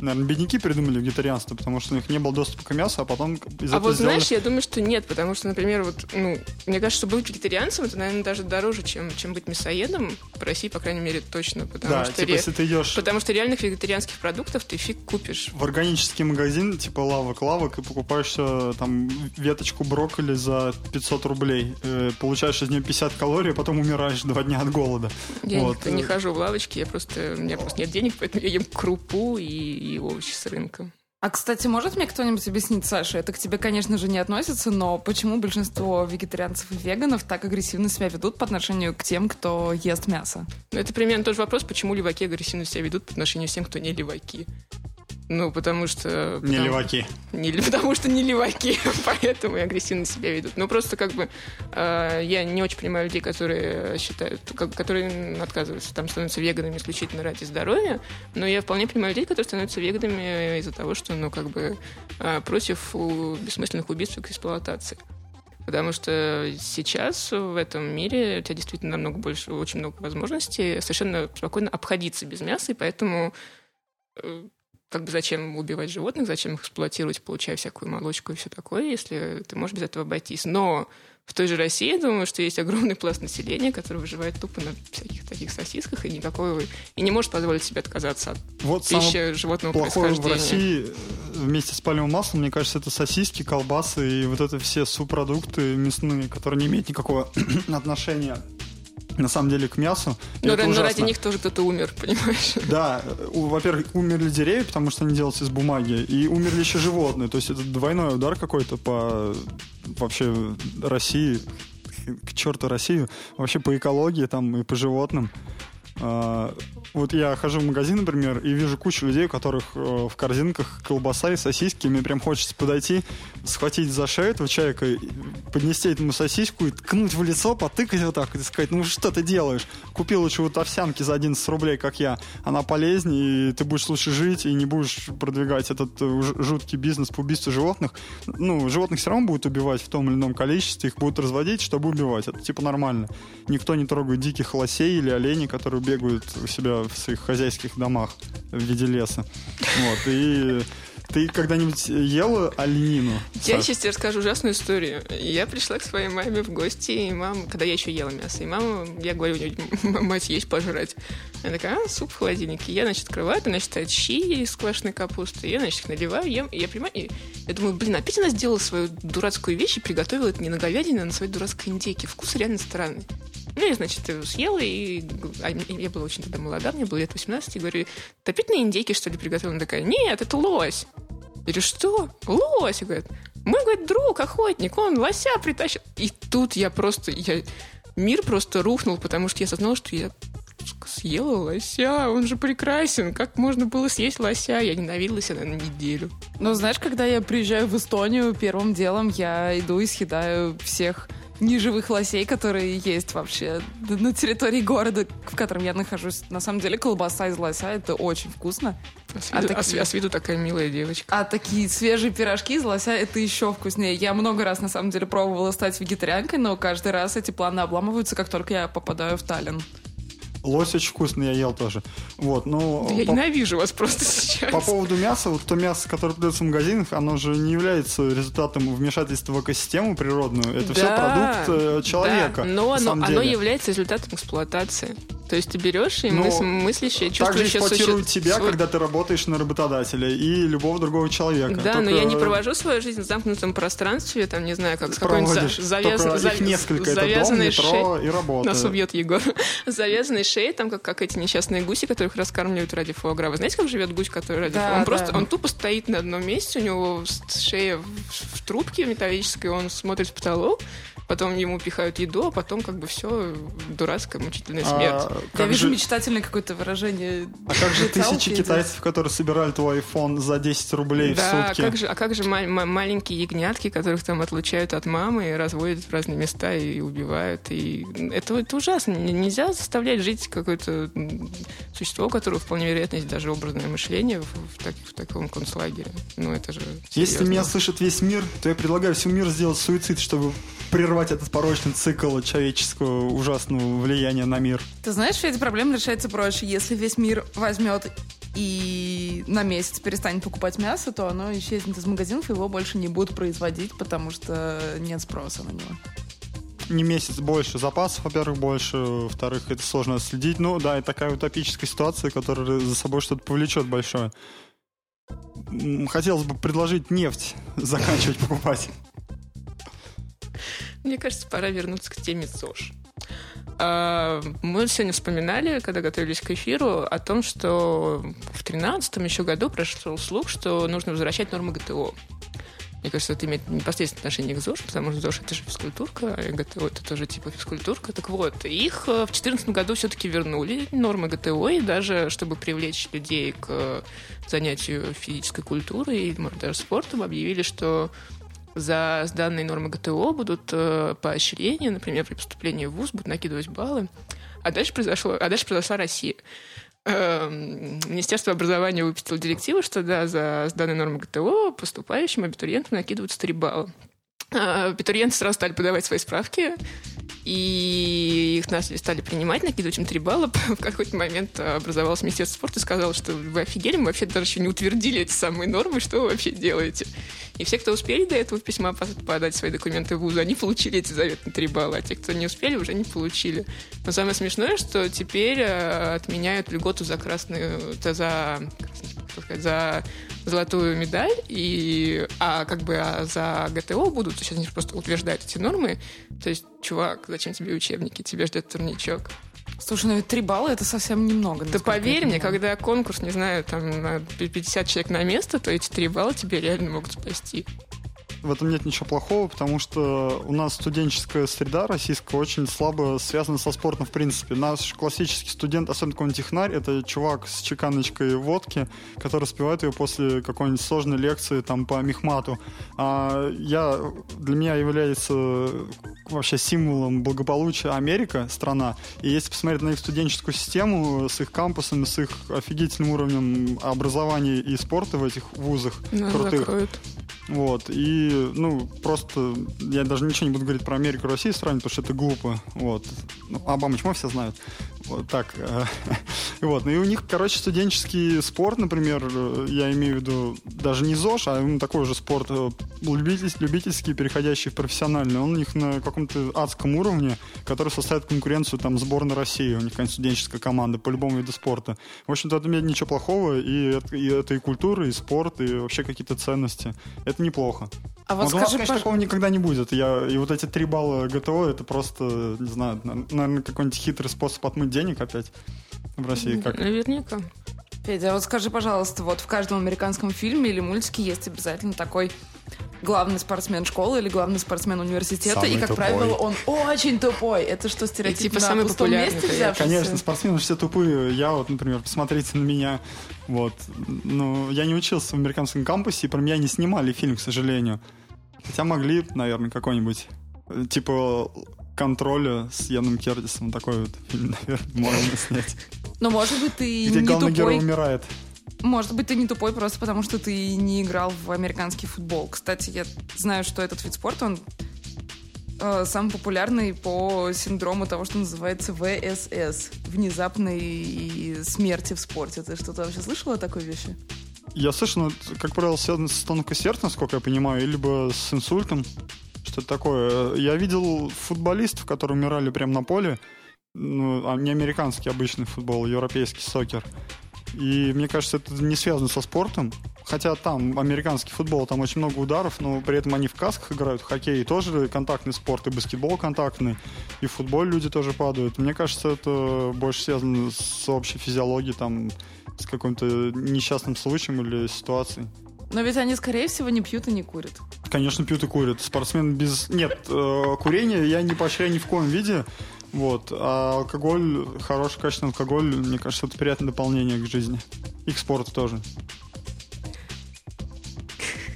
Speaker 3: Наверное, бедняки придумали вегетарианство, потому что у них не было доступа к мясу, а потом из
Speaker 1: А
Speaker 3: этого
Speaker 1: вот
Speaker 3: сделали-
Speaker 1: знаешь, я думаю, что нет, потому что, например, вот, ну, мне кажется, что быть вегетарианцем, это, наверное, даже дороже, чем, чем быть мясоедом. В России, по крайней мере, точно, потому
Speaker 3: Да,
Speaker 1: что...
Speaker 3: типа,
Speaker 1: ре-
Speaker 3: если ты идешь
Speaker 1: Потому что реальных вегетарианских продуктов ты фиг купишь.
Speaker 3: в органический магазин, типа лавок-лавок, и покупаешь э, там веточку брокколи за 500 рублей. Э, получаешь из нее 50 калорий, а потом умираешь два дня от голода.
Speaker 1: Я
Speaker 3: Вот.
Speaker 1: не, не хожу в лавочки, я просто, у меня просто нет денег, поэтому я ем крупу и, и овощи с рынка.
Speaker 2: А, кстати, может мне кто-нибудь объяснить, Саша, это к тебе, конечно же, не относится, но почему большинство вегетарианцев и веганов так агрессивно себя ведут по отношению к тем, кто ест мясо?
Speaker 1: Ну, это примерно тот же вопрос, почему леваки агрессивно себя ведут по отношению к тем, кто не леваки. Ну, потому что...
Speaker 3: Не
Speaker 1: потому-
Speaker 3: леваки.
Speaker 1: Не, потому что не леваки, поэтому и агрессивно себя ведут. Ну, просто как бы э, я не очень понимаю людей, которые считают, как, которые отказываются, там, становятся веганами исключительно ради здоровья, но я вполне понимаю людей, которые становятся веганами из-за того, что, ну, как бы э, против у- бессмысленных убийств и эксплуатации. Потому что сейчас в этом мире у тебя действительно намного больше, очень много возможностей совершенно спокойно обходиться без мяса, и поэтому э, как бы зачем убивать животных, зачем их эксплуатировать, получая всякую молочку и все такое, если ты можешь без этого обойтись. Но в той же России, я думаю, что есть огромный пласт населения, который выживает тупо на всяких таких сосисках и никакого и не может позволить себе отказаться от
Speaker 3: Вот
Speaker 1: пищи животного
Speaker 3: плохое в
Speaker 1: происхождения.
Speaker 3: России э, вместе с пальмовым маслом, мне кажется, это сосиски, колбасы и вот это все субпродукты мясные, которые не имеют никакого отношения на самом деле к мясу.
Speaker 1: Но,
Speaker 3: это
Speaker 1: ра- но ради них тоже кто-то умер, понимаешь?
Speaker 3: Да, во-первых, умерли деревья, потому что они делаются из бумаги, и умерли еще животные. То есть это двойной удар какой-то по вообще России, к черту Россию, вообще по экологии там и по животным. Вот я хожу в магазин, например, и вижу кучу людей, у которых э, в корзинках колбаса и сосиски. Мне прям хочется подойти, схватить за шею этого человека, поднести этому сосиску и ткнуть в лицо, потыкать вот так и сказать, ну что ты делаешь? Купил лучше вот овсянки за 11 рублей, как я. Она полезнее, и ты будешь лучше жить, и не будешь продвигать этот э, жуткий бизнес по убийству животных. Ну, животных все равно будут убивать в том или ином количестве, их будут разводить, чтобы убивать. Это типа нормально. Никто не трогает диких лосей или оленей, которые бегают у себя в своих хозяйских домах в виде леса. Вот, и ты когда-нибудь ела оленину?
Speaker 1: Я сейчас тебе расскажу ужасную историю. Я пришла к своей маме в гости, и мама, когда я еще ела мясо, и мама, я говорю, мать, есть пожрать. Она такая, а, суп в холодильнике. Я, значит, открываю, там, значит, щи из квашеной капусты. Я, значит, их наливаю, ем, и я понимаю, и я думаю, блин, опять она сделала свою дурацкую вещь и приготовила это не на говядине, а на своей дурацкой индейке. Вкус реально странный. Ну, я, значит, съела, и а, я была очень тогда молода, мне было лет 18, и говорю, ты опять на индейке, что ли, приготовила? Она такая, нет, это лось. Я говорю, что? Лось? Говорит, мой, говорит, друг, охотник, он лося притащил. И тут я просто, я, мир просто рухнул, потому что я осознала, что я съела лося, он же прекрасен. Как можно было съесть лося? Я ненавидела себя на неделю.
Speaker 2: Ну, знаешь, когда я приезжаю в Эстонию, первым делом я иду и съедаю всех неживых лосей, которые есть вообще на территории города, в котором я нахожусь. На самом деле колбаса из лося — это очень вкусно.
Speaker 1: А с, виду, а, такие, а с виду такая милая девочка.
Speaker 2: А такие свежие пирожки из лося — это еще вкуснее. Я много раз, на самом деле, пробовала стать вегетарианкой, но каждый раз эти планы обламываются, как только я попадаю в Таллин.
Speaker 3: Лось очень вкусный, я ел тоже. Вот, но
Speaker 1: я по... ненавижу вас просто сейчас.
Speaker 3: По поводу мяса, вот то мясо, которое продается в магазинах, оно же не является результатом вмешательства в экосистему природную. Это да, все продукт э, человека.
Speaker 1: Да, но оно, оно является результатом эксплуатации. То есть ты берешь и мыс- мыслящее, чувствующее...
Speaker 3: Так же эксплуатируют тебя, свой... когда ты работаешь на работодателя и любого другого человека.
Speaker 1: Да, только... но я не провожу свою жизнь в замкнутом пространстве, там, не знаю, как с какой-нибудь завяз...
Speaker 3: завяз... несколько, завязанной это дом, метро и работа.
Speaker 1: Нас убьет Егор. завязанной шеей, там, как, как эти несчастные гуси, которых раскармливают ради фуагра. Вы знаете, как живет гусь, который ради да, Он да. просто, он тупо стоит на одном месте, у него шея в, в трубке металлической, он смотрит в потолок, потом ему пихают еду, а потом как бы все дурацкая мучительная а смерть. А,
Speaker 2: Я вижу же... мечтательное какое-то выражение.
Speaker 3: А как же тысячи китайцев, которые собирали твой iPhone за 10 рублей
Speaker 1: да,
Speaker 3: в сутки?
Speaker 1: А как же, а как же ма- ма- маленькие ягнятки, которых там отлучают от мамы и разводят в разные места и убивают? И это, это ужасно. Нельзя заставлять жить какое-то существо, у которого вполне вероятно есть даже образное мышление в, в, так, в таком концлагере. Ну, это же серьезно.
Speaker 3: Если меня слышит весь мир, то я предлагаю всему миру сделать суицид, чтобы прервать прервать этот порочный цикл человеческого ужасного влияния на мир.
Speaker 2: Ты знаешь, что эта проблема решается проще. Если весь мир возьмет и на месяц перестанет покупать мясо, то оно исчезнет из магазинов, его больше не будут производить, потому что нет спроса на него
Speaker 3: не месяц больше запасов, во-первых, больше, во-вторых, это сложно следить. Ну да, это такая утопическая ситуация, которая за собой что-то повлечет большое. Хотелось бы предложить нефть заканчивать покупать.
Speaker 1: Мне кажется, пора вернуться к теме ЗОЖ. А, мы сегодня вспоминали, когда готовились к эфиру, о том, что в 2013 еще году прошел слух, что нужно возвращать нормы ГТО. Мне кажется, это имеет непосредственное отношение к ЗОЖ, потому что ЗОЖ — это же физкультурка, а ГТО — это тоже типа физкультурка. Так вот, их э, в 2014 году все-таки вернули, нормы ГТО, и даже чтобы привлечь людей к занятию физической культурой и, может, даже спортом, объявили, что за данные нормы ГТО будут э, поощрения, например, при поступлении в ВУЗ будут накидывать баллы. А дальше, произошло, а дальше произошла Россия. Эм, Министерство образования выпустило директиву, что да, за данные нормы ГТО поступающим абитуриентам накидываются 3 балла. А, абитуриенты сразу стали подавать свои справки, и их начали стали принимать, накидывать им 3 балла. В какой-то момент образовалось Министерство спорта и сказало, что вы офигели, мы вообще даже еще не утвердили эти самые нормы, что вы вообще делаете. И все, кто успели до этого письма подать свои документы в ВУЗ, они получили эти заветные 3 балла, а те, кто не успели, уже не получили. Но самое смешное, что теперь э, отменяют льготу за красную, за, за золотую медаль, и, а как бы а за ГТО будут, сейчас они просто утверждают эти нормы. То есть, чувак, зачем тебе учебники? Тебе ждет турничок.
Speaker 2: Слушай, ну ведь 3 балла это совсем немного.
Speaker 1: Да поверь мне, когда конкурс, не знаю, там на 50 человек на место, то эти 3 балла тебе реально могут спасти.
Speaker 3: В этом нет ничего плохого, потому что у нас студенческая среда российская очень слабо связана со спортом в принципе. Наш классический студент, особенно какой-нибудь технарь, это чувак с чеканочкой водки, который спевает ее после какой-нибудь сложной лекции там по мехмату. А я, для меня является вообще символом благополучия Америка, страна. И если посмотреть на их студенческую систему с их кампусами, с их офигительным уровнем образования и спорта в этих вузах
Speaker 1: Нас
Speaker 3: крутых.
Speaker 1: закроют.
Speaker 3: Вот. И, ну, просто я даже ничего не буду говорить про Америку и Россию сравнивать, потому что это глупо. Вот. Ну, Обама чмо все знают. Вот так. э, Вот. Ну и у них, короче, студенческий спорт, например, я имею в виду даже не ЗОЖ, а такой же спорт э, любитель- любительский, переходящий в профессиональный. Он у них на каком-то адском уровне, который составит конкуренцию там сборной России. У них какая-нибудь студенческая команда по любому виду спорта. В общем-то, это нет ничего плохого, и и это и культура, и спорт, и вообще какие-то ценности. Это неплохо.
Speaker 2: А вот
Speaker 3: Вот у нас,
Speaker 2: скажи,
Speaker 3: конечно,
Speaker 2: пож-
Speaker 3: такого никогда не будет. Я, и вот эти три балла ГТО, это просто, не знаю, наверное, какой-нибудь хитрый способ отмыть денег опять в России. Как?
Speaker 1: Наверняка.
Speaker 2: Федя, а вот скажи, пожалуйста, вот в каждом американском фильме или мультике есть обязательно такой главный спортсмен школы или главный спортсмен университета,
Speaker 3: Самый
Speaker 2: и, как
Speaker 3: тупой.
Speaker 2: правило, он очень тупой. Это что, стереотип
Speaker 1: типа
Speaker 2: на
Speaker 1: самый
Speaker 2: пустом месте
Speaker 1: конечно.
Speaker 2: взявшийся?
Speaker 3: Конечно, спортсмены все тупые. Я вот, например, посмотрите на меня. Вот. Ну, я не учился в американском кампусе, и про меня не снимали фильм, к сожалению. Хотя могли, наверное, какой-нибудь э, типа контроля с Яном Кердисом. Такой вот фильм, наверное, можно снять.
Speaker 2: Но, может быть, ты
Speaker 3: Где
Speaker 2: не
Speaker 3: главный герой
Speaker 2: тупой.
Speaker 3: умирает.
Speaker 2: Может быть, ты не тупой просто потому, что ты не играл в американский футбол. Кстати, я знаю, что этот вид спорта, он э, самый популярный по синдрому того, что называется ВСС. Внезапной смерти в спорте. Ты что-то вообще слышала о такой вещи?
Speaker 3: Я слышал, ну, как правило, связано с тонкой сердца, насколько я понимаю, либо с инсультом. Что-то такое. Я видел футболистов, которые умирали прямо на поле. Ну, а не американский обычный футбол, европейский сокер. И мне кажется, это не связано со спортом. Хотя там американский футбол, там очень много ударов, но при этом они в касках играют. Хоккей тоже контактный спорт, и баскетбол контактный, и в футболе люди тоже падают. Мне кажется, это больше связано с общей физиологией, там, с каким-то несчастным случаем или ситуацией.
Speaker 2: Но ведь они, скорее всего, не пьют и не курят.
Speaker 3: Конечно, пьют и курят. Спортсмен без... Нет, э, курение я не поощряю ни в коем виде. Вот. А алкоголь, хороший качественный алкоголь, мне кажется, это приятное дополнение к жизни. И к спорту тоже.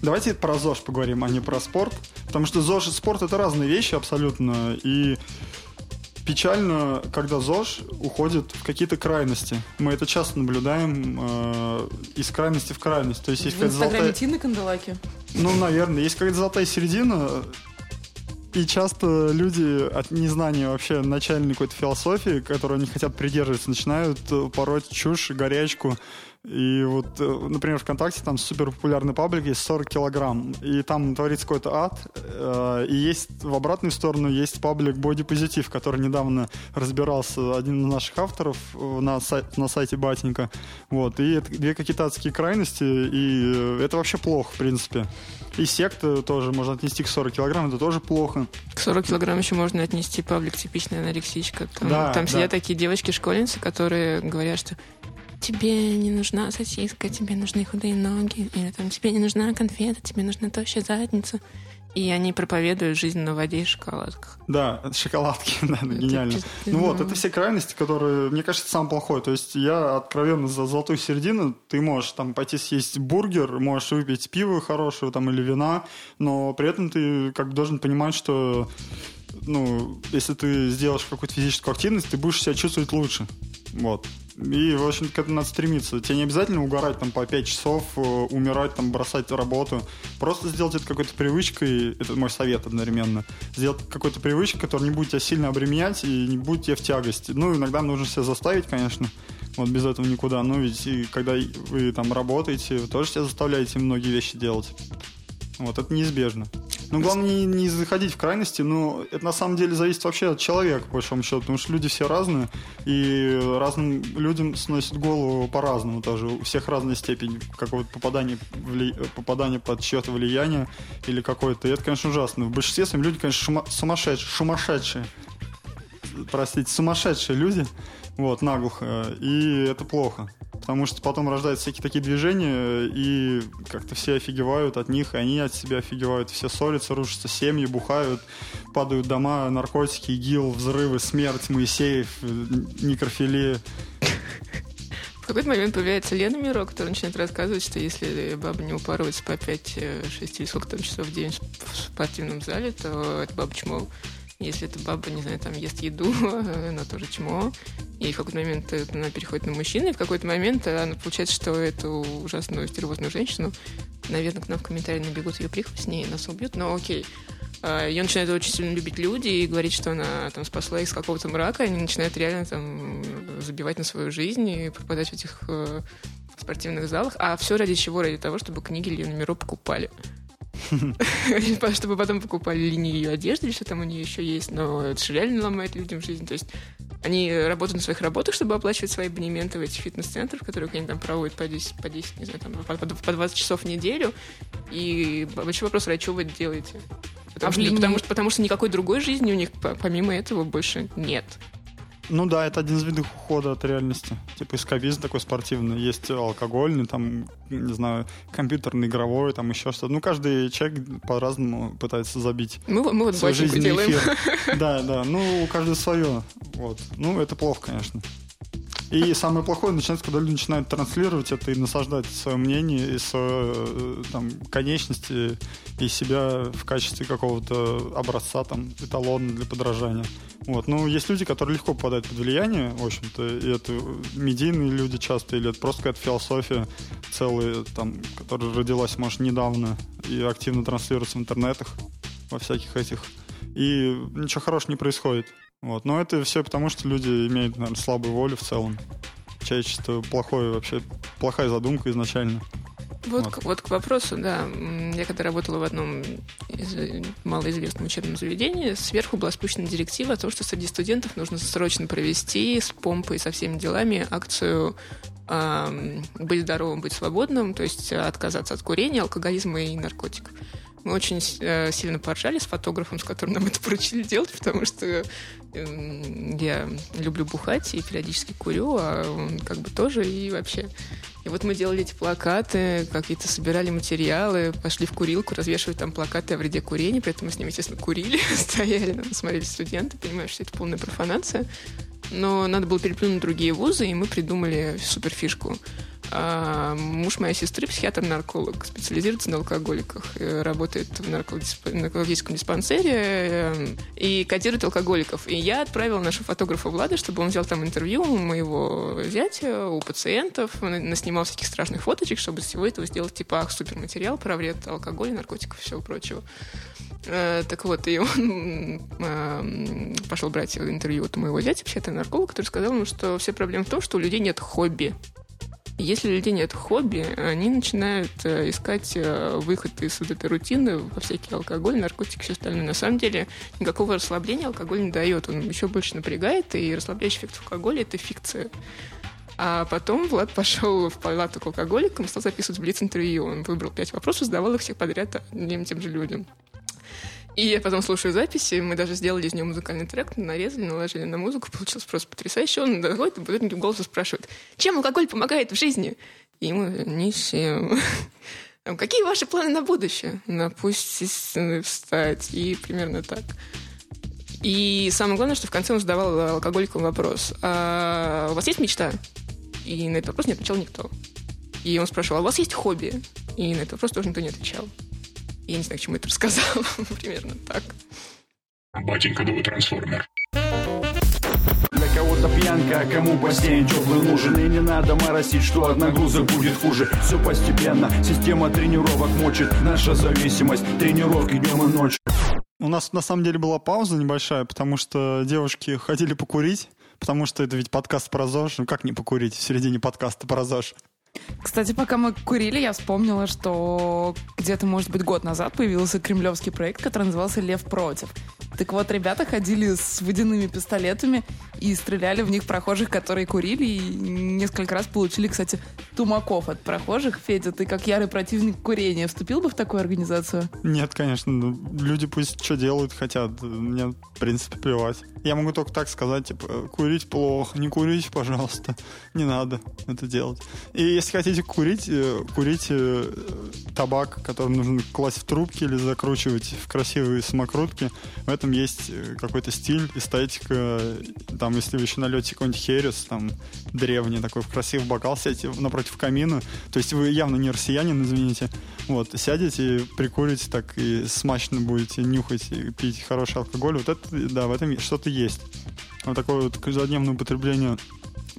Speaker 3: Давайте про ЗОЖ поговорим, а не про спорт. Потому что ЗОЖ и спорт это разные вещи абсолютно. И печально, когда ЗОЖ уходит в какие-то крайности. Мы это часто наблюдаем э, из крайности в крайность. То есть есть
Speaker 2: в инстаграме
Speaker 3: золотая...
Speaker 2: Тины Канделаки.
Speaker 3: Ну, наверное, есть какая-то золотая середина, и часто люди от незнания вообще начальной какой-то философии, которой они хотят придерживаться, начинают пороть чушь, горячку. И вот, э, например, ВКонтакте там супер популярный паблик есть 40 килограмм, и там творится какой-то ад. э, И есть в обратную сторону есть паблик Body Positive, который недавно разбирался один из наших авторов э, на, сай- на сайте Батенька. Вот. И это две какие-то адские крайности, и это вообще плохо, в принципе. И секта тоже можно отнести к 40 килограмм, это тоже плохо.
Speaker 1: К 40 килограмм еще можно отнести паблик типичная анорексичка. Там,
Speaker 3: Да,
Speaker 1: там
Speaker 3: да.
Speaker 1: сидят такие девочки-школьницы, которые говорят, что тебе не нужна сосиска, тебе нужны худые ноги, или там тебе не нужна конфета, тебе нужна тощая задница. И они проповедуют жизнь на воде и шоколадках.
Speaker 3: Да, шоколадки, да,
Speaker 1: Это
Speaker 3: гениально.
Speaker 1: чисто,
Speaker 3: Ну вот,
Speaker 1: ну.
Speaker 3: это все крайности, которые, мне кажется, самое плохое. То есть я откровенно за золотую середину, ты можешь там пойти съесть бургер, можешь выпить пиво хорошего там или вина, но при этом ты как бы должен понимать, что ну, если ты сделаешь какую-то физическую активность, ты будешь себя чувствовать лучше. Вот. И, в общем к этому надо стремиться. Тебе не обязательно угорать там по 5 часов, э, умирать, там, бросать работу. Просто сделать это какой-то привычкой, это мой совет одновременно, сделать какой-то привычкой, которая не будет тебя сильно обременять и не будет тебе в тягости. Ну, иногда нужно себя заставить, конечно, вот без этого никуда. Но ведь и когда вы там работаете, вы тоже себя заставляете многие вещи делать. Вот, это неизбежно. Ну, главное не, не заходить в крайности, но это на самом деле зависит вообще от человека, по большому счету, потому что люди все разные, и разным людям сносит голову по-разному тоже. У всех разная степень какого-то попадания, вли- попадания под чье-то влияние или какое-то. И это, конечно, ужасно. В большинстве своем люди, конечно, шума- сумасшедшие. сумасшедшие. простите, сумасшедшие люди, вот, наглухо, и это плохо. Потому что потом рождаются всякие такие движения, и как-то все офигевают от них, и они от себя офигевают. Все ссорятся, рушатся семьи, бухают, падают дома, наркотики, ИГИЛ, взрывы, смерть, Моисеев, некрофилия.
Speaker 1: В какой-то момент появляется Лена Миро, которая начинает рассказывать, что если баба не упарывается по 5-6 или сколько там часов в день в спортивном зале, то это баба чмо. Если эта баба, не знаю, там ест еду, она тоже чмо. И в какой-то момент она переходит на мужчину, и в какой-то момент она получается, что эту ужасную стервозную женщину, наверное, к нам в комментарии набегут ее прихвостни и нас убьют, но окей. А, ее начинают очень сильно любить люди и говорить, что она там спасла их с какого-то мрака, они начинают реально там забивать на свою жизнь и пропадать в этих э, спортивных залах. А все ради чего? Ради того, чтобы книги Лены Миро покупали. Чтобы потом покупали линии ее одежды или что там у нее еще есть. Но это же реально ломает людям жизнь. То есть они работают на своих работах, чтобы оплачивать свои абонементы в эти фитнес-центры, в которых они там проводят по 10, по 10 не знаю, там, по, по 20 часов в неделю. И большой вопрос, а что вы делаете? Потому, а что, линии... потому, что, потому что никакой другой жизни у них помимо этого больше нет.
Speaker 3: Ну да, это один из видов ухода от реальности. Типа эскапизм такой спортивный. Есть алкогольный, там, не знаю, компьютерный, игровой, там еще что-то. Ну, каждый человек по-разному пытается забить.
Speaker 1: Мы, мы вот свою жизнь делаем. Эфир.
Speaker 3: Да, да. Ну, у каждого свое. Вот. Ну, это плохо, конечно. И самое плохое начинается, когда люди начинают транслировать это и насаждать свое мнение и свою э, там, конечности и себя в качестве какого-то образца, там, эталона для подражания. Вот. Ну, есть люди, которые легко попадают под влияние, в общем-то, и это медийные люди часто, или это просто какая-то философия целая, там, которая родилась, может, недавно и активно транслируется в интернетах, во всяких этих. И ничего хорошего не происходит. Вот. Но это все потому, что люди имеют, наверное, слабую волю в целом. Человечество плохое вообще, плохая задумка изначально.
Speaker 1: Вот, вот. К, вот к вопросу, да. Я когда работала в одном из малоизвестном учебном заведении, сверху была спущена директива о том, что среди студентов нужно срочно провести с помпой со всеми делами акцию э, «Быть здоровым, быть свободным», то есть отказаться от курения, алкоголизма и наркотиков. Мы очень э, сильно поржали с фотографом, с которым нам это поручили делать, потому что э, я люблю бухать и периодически курю, а он как бы тоже и вообще. И вот мы делали эти плакаты, какие-то собирали материалы, пошли в курилку, развешивать там плакаты о вреде курения, при этом мы с ним, естественно, курили, стояли, смотрели студенты, понимаешь, что это полная профанация. Но надо было переплюнуть другие вузы, и мы придумали суперфишку. А муж моей сестры психиатр-нарколог, специализируется на алкоголиках, работает в наркологическом диспансере э, и кодирует алкоголиков. И я отправила нашего фотографа Влада, чтобы он взял там интервью у моего зятя, у пациентов, наснимал всяких страшных фоточек, чтобы из всего этого сделать типа ах, супер про вред алкоголя, наркотиков и всего прочего. Э, так вот, и он э, пошел брать интервью от моего зятя, психиатра-нарколога, который сказал ему, что все проблемы в том, что у людей нет хобби. Если у людей нет хобби, они начинают э, искать э, выход из вот этой рутины во всякие алкоголь, наркотики, все остальное. На самом деле никакого расслабления алкоголь не дает. Он еще больше напрягает, и расслабляющий эффект алкоголя – это фикция. А потом Влад пошел в палату к алкоголикам, стал записывать блиц-интервью. Он выбрал пять вопросов, задавал их всех подряд одним тем же людям. И я потом слушаю записи, мы даже сделали из нее музыкальный трек, нарезали, наложили на музыку, получилось просто потрясающе. Он доходит и в голосу спрашивает, чем алкоголь помогает в жизни? И ему ничем. Какие ваши планы на будущее? Напусть встать. И примерно так. И самое главное, что в конце он задавал алкоголикам вопрос. А у вас есть мечта? И на этот вопрос не отвечал никто. И он спрашивал, а у вас есть хобби? И на этот вопрос тоже никто не отвечал. Я не знаю, к чему это рассказала. Примерно так.
Speaker 5: Батенька новый трансформер. Для кого-то пьянка, а кому бассейн теплый нужен И не надо моросить, что от нагрузок будет хуже Все постепенно, система тренировок мочит Наша зависимость, тренировки днем и ночью
Speaker 3: у нас на самом деле была пауза небольшая, потому что девушки хотели покурить, потому что это ведь подкаст про ЗОЖ. Ну как не покурить в середине подкаста про ЗОЖ?
Speaker 2: Кстати, пока мы курили, я вспомнила, что где-то, может быть, год назад появился кремлевский проект, который назывался «Лев против». Так вот, ребята ходили с водяными пистолетами и стреляли в них прохожих, которые курили, и несколько раз получили, кстати, тумаков от прохожих. Федя, ты как ярый противник курения вступил бы в такую организацию?
Speaker 3: Нет, конечно. Ну, люди пусть что делают, хотят. Мне, в принципе, плевать. Я могу только так сказать, типа, курить плохо, не курите, пожалуйста. Не надо это делать. И если хотите курить, э, курите э, табак, который нужно класть в трубки или закручивать в красивые самокрутки. В этом есть э, какой-то стиль, эстетика. Там, если вы еще налете какой-нибудь херес, там, древний такой, в красивый бокал, сядете напротив камина. То есть вы явно не россиянин, извините. Вот, сядете, прикурите так и смачно будете нюхать и пить хороший алкоголь. Вот это, да, в этом что-то есть. Вот такое вот каждодневное употребление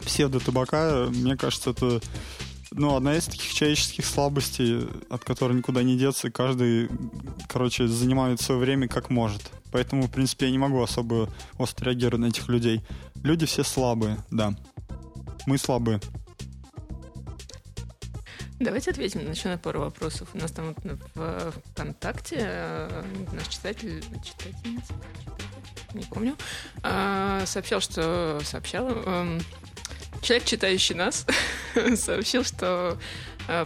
Speaker 3: псевдо-табака, мне кажется, это ну, одна из таких человеческих слабостей, от которой никуда не деться, каждый, короче, занимает свое время как может. Поэтому, в принципе, я не могу особо остро реагировать на этих людей. Люди все слабые, да. Мы слабые.
Speaker 1: Давайте ответим еще на пару вопросов. У нас там вот в ВКонтакте э, наш читатель, читательница, не помню, а, сообщал, что сообщал, эм, человек, читающий нас, сообщил, что э,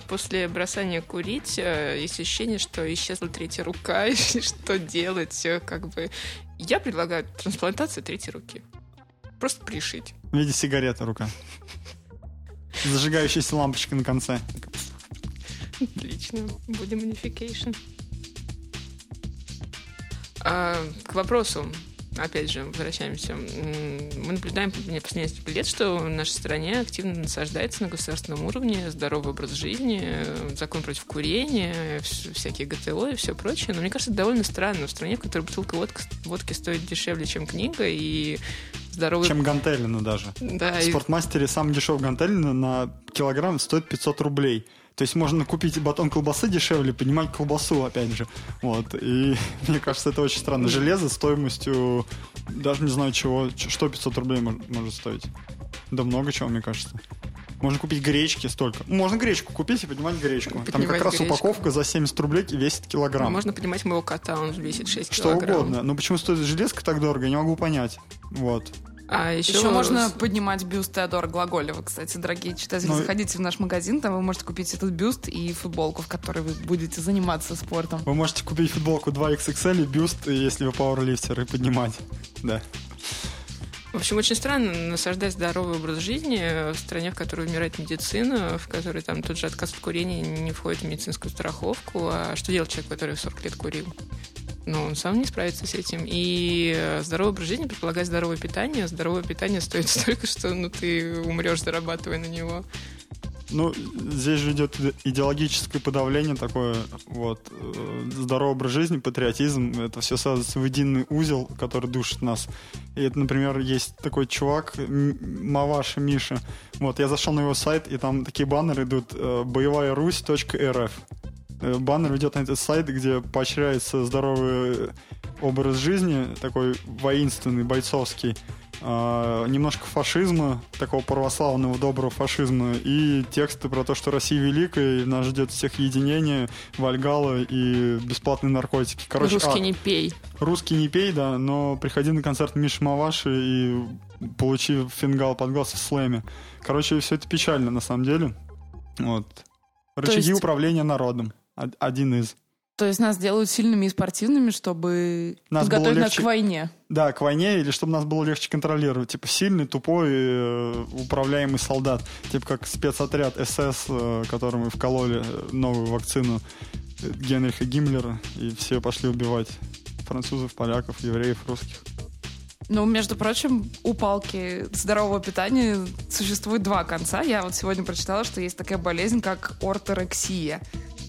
Speaker 1: после бросания курить э, есть ощущение, что исчезла третья рука, и что делать, как бы. Я предлагаю трансплантацию третьей руки. Просто пришить.
Speaker 3: В виде сигареты рука. Зажигающаяся лампочка на конце.
Speaker 1: Отлично. Будем унификейшн. А, к вопросу опять же, возвращаемся, мы наблюдаем последние несколько лет, что в нашей стране активно насаждается на государственном уровне здоровый образ жизни, закон против курения, всякие ГТО и все прочее. Но мне кажется, это довольно странно в стране, в которой бутылка водки, водки стоит дешевле, чем книга, и здоровый...
Speaker 3: Чем гантелина даже.
Speaker 1: Да,
Speaker 3: в спортмастере и... самый дешевый гантелина на килограмм стоит 500 рублей. То есть можно купить батон колбасы дешевле, поднимать колбасу, опять же. Вот. И мне кажется, это очень странно. Железо стоимостью, даже не знаю чего, что 500 рублей может, может стоить. Да много чего, мне кажется. Можно купить гречки столько. Можно гречку купить и поднимать гречку. Поднимать Там как раз гречку. упаковка за 70 рублей весит килограмм.
Speaker 1: Можно поднимать моего кота, он весит 6
Speaker 3: Что
Speaker 1: килограмм.
Speaker 3: Что угодно. Но почему стоит железка так дорого, я не могу понять. Вот.
Speaker 2: А еще, еще можно поднимать бюст Теодора Глаголева, кстати, дорогие читатели. Ну, заходите в наш магазин, там вы можете купить этот бюст и футболку, в которой вы будете заниматься спортом.
Speaker 3: Вы можете купить футболку 2XXL и бюст, если вы пауэрлифтер, и поднимать. Да.
Speaker 1: В общем, очень странно насаждать здоровый образ жизни в стране, в которой умирает медицина, в которой там тот же отказ от курения не входит в медицинскую страховку. А что делать человек, который 40 лет курил? Но он сам не справится с этим. И э, здоровый образ жизни предполагает здоровое питание. Здоровое питание стоит столько, что ну, ты умрешь, зарабатывая на него.
Speaker 3: Ну, здесь же идет идеологическое подавление такое, вот, э, здоровый образ жизни, патриотизм, это все связывается в единый узел, который душит нас. И это, например, есть такой чувак, Маваша Миша, вот, я зашел на его сайт, и там такие баннеры идут, э, боевая Русь.рф. Э, баннер ведет на этот сайт, где поощряется здоровый образ жизни, такой воинственный, бойцовский, э, немножко фашизма, такого православного, доброго фашизма, и тексты про то, что Россия великая, и нас ждет всех единение, Вальгала и бесплатные наркотики.
Speaker 1: Короче, русский а, не пей.
Speaker 3: Русский не пей, да, но приходи на концерт Миши Маваши и получи фингал под глаз в слэме. Короче, все это печально на самом деле. Вот. Рычаги есть... управления народом один из.
Speaker 2: То есть нас делают сильными и спортивными, чтобы нас подготовить легче... нас к войне.
Speaker 3: Да, к войне, или чтобы нас было легче контролировать. Типа сильный, тупой, э, управляемый солдат. Типа как спецотряд СС, э, которому вкололи э, новую вакцину Генриха Гиммлера, и все пошли убивать французов, поляков, евреев, русских.
Speaker 2: Ну, между прочим, у палки здорового питания существует два конца. Я вот сегодня прочитала, что есть такая болезнь, как орторексия.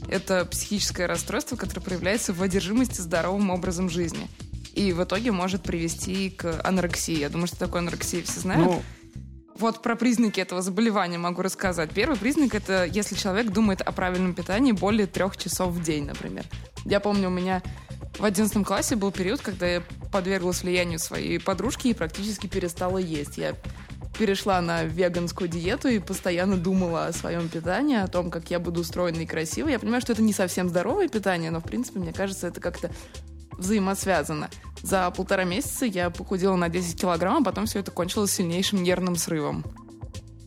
Speaker 2: Это психическое расстройство, которое проявляется в одержимости здоровым образом жизни. И в итоге может привести к анорексии. Я думаю, что такое анорексия все знают. Ну, вот про признаки этого заболевания могу рассказать. Первый признак это если человек думает о правильном питании более трех часов в день, например. Я помню, у меня в одиннадцатом классе был период, когда я подверглась влиянию своей подружки и практически перестала есть. Я перешла на веганскую диету и постоянно думала о своем питании, о том, как я буду устроена и красивой. Я понимаю, что это не совсем здоровое питание, но, в принципе, мне кажется, это как-то взаимосвязано. За полтора месяца я похудела на 10 килограмм, а потом все это кончилось сильнейшим нервным срывом.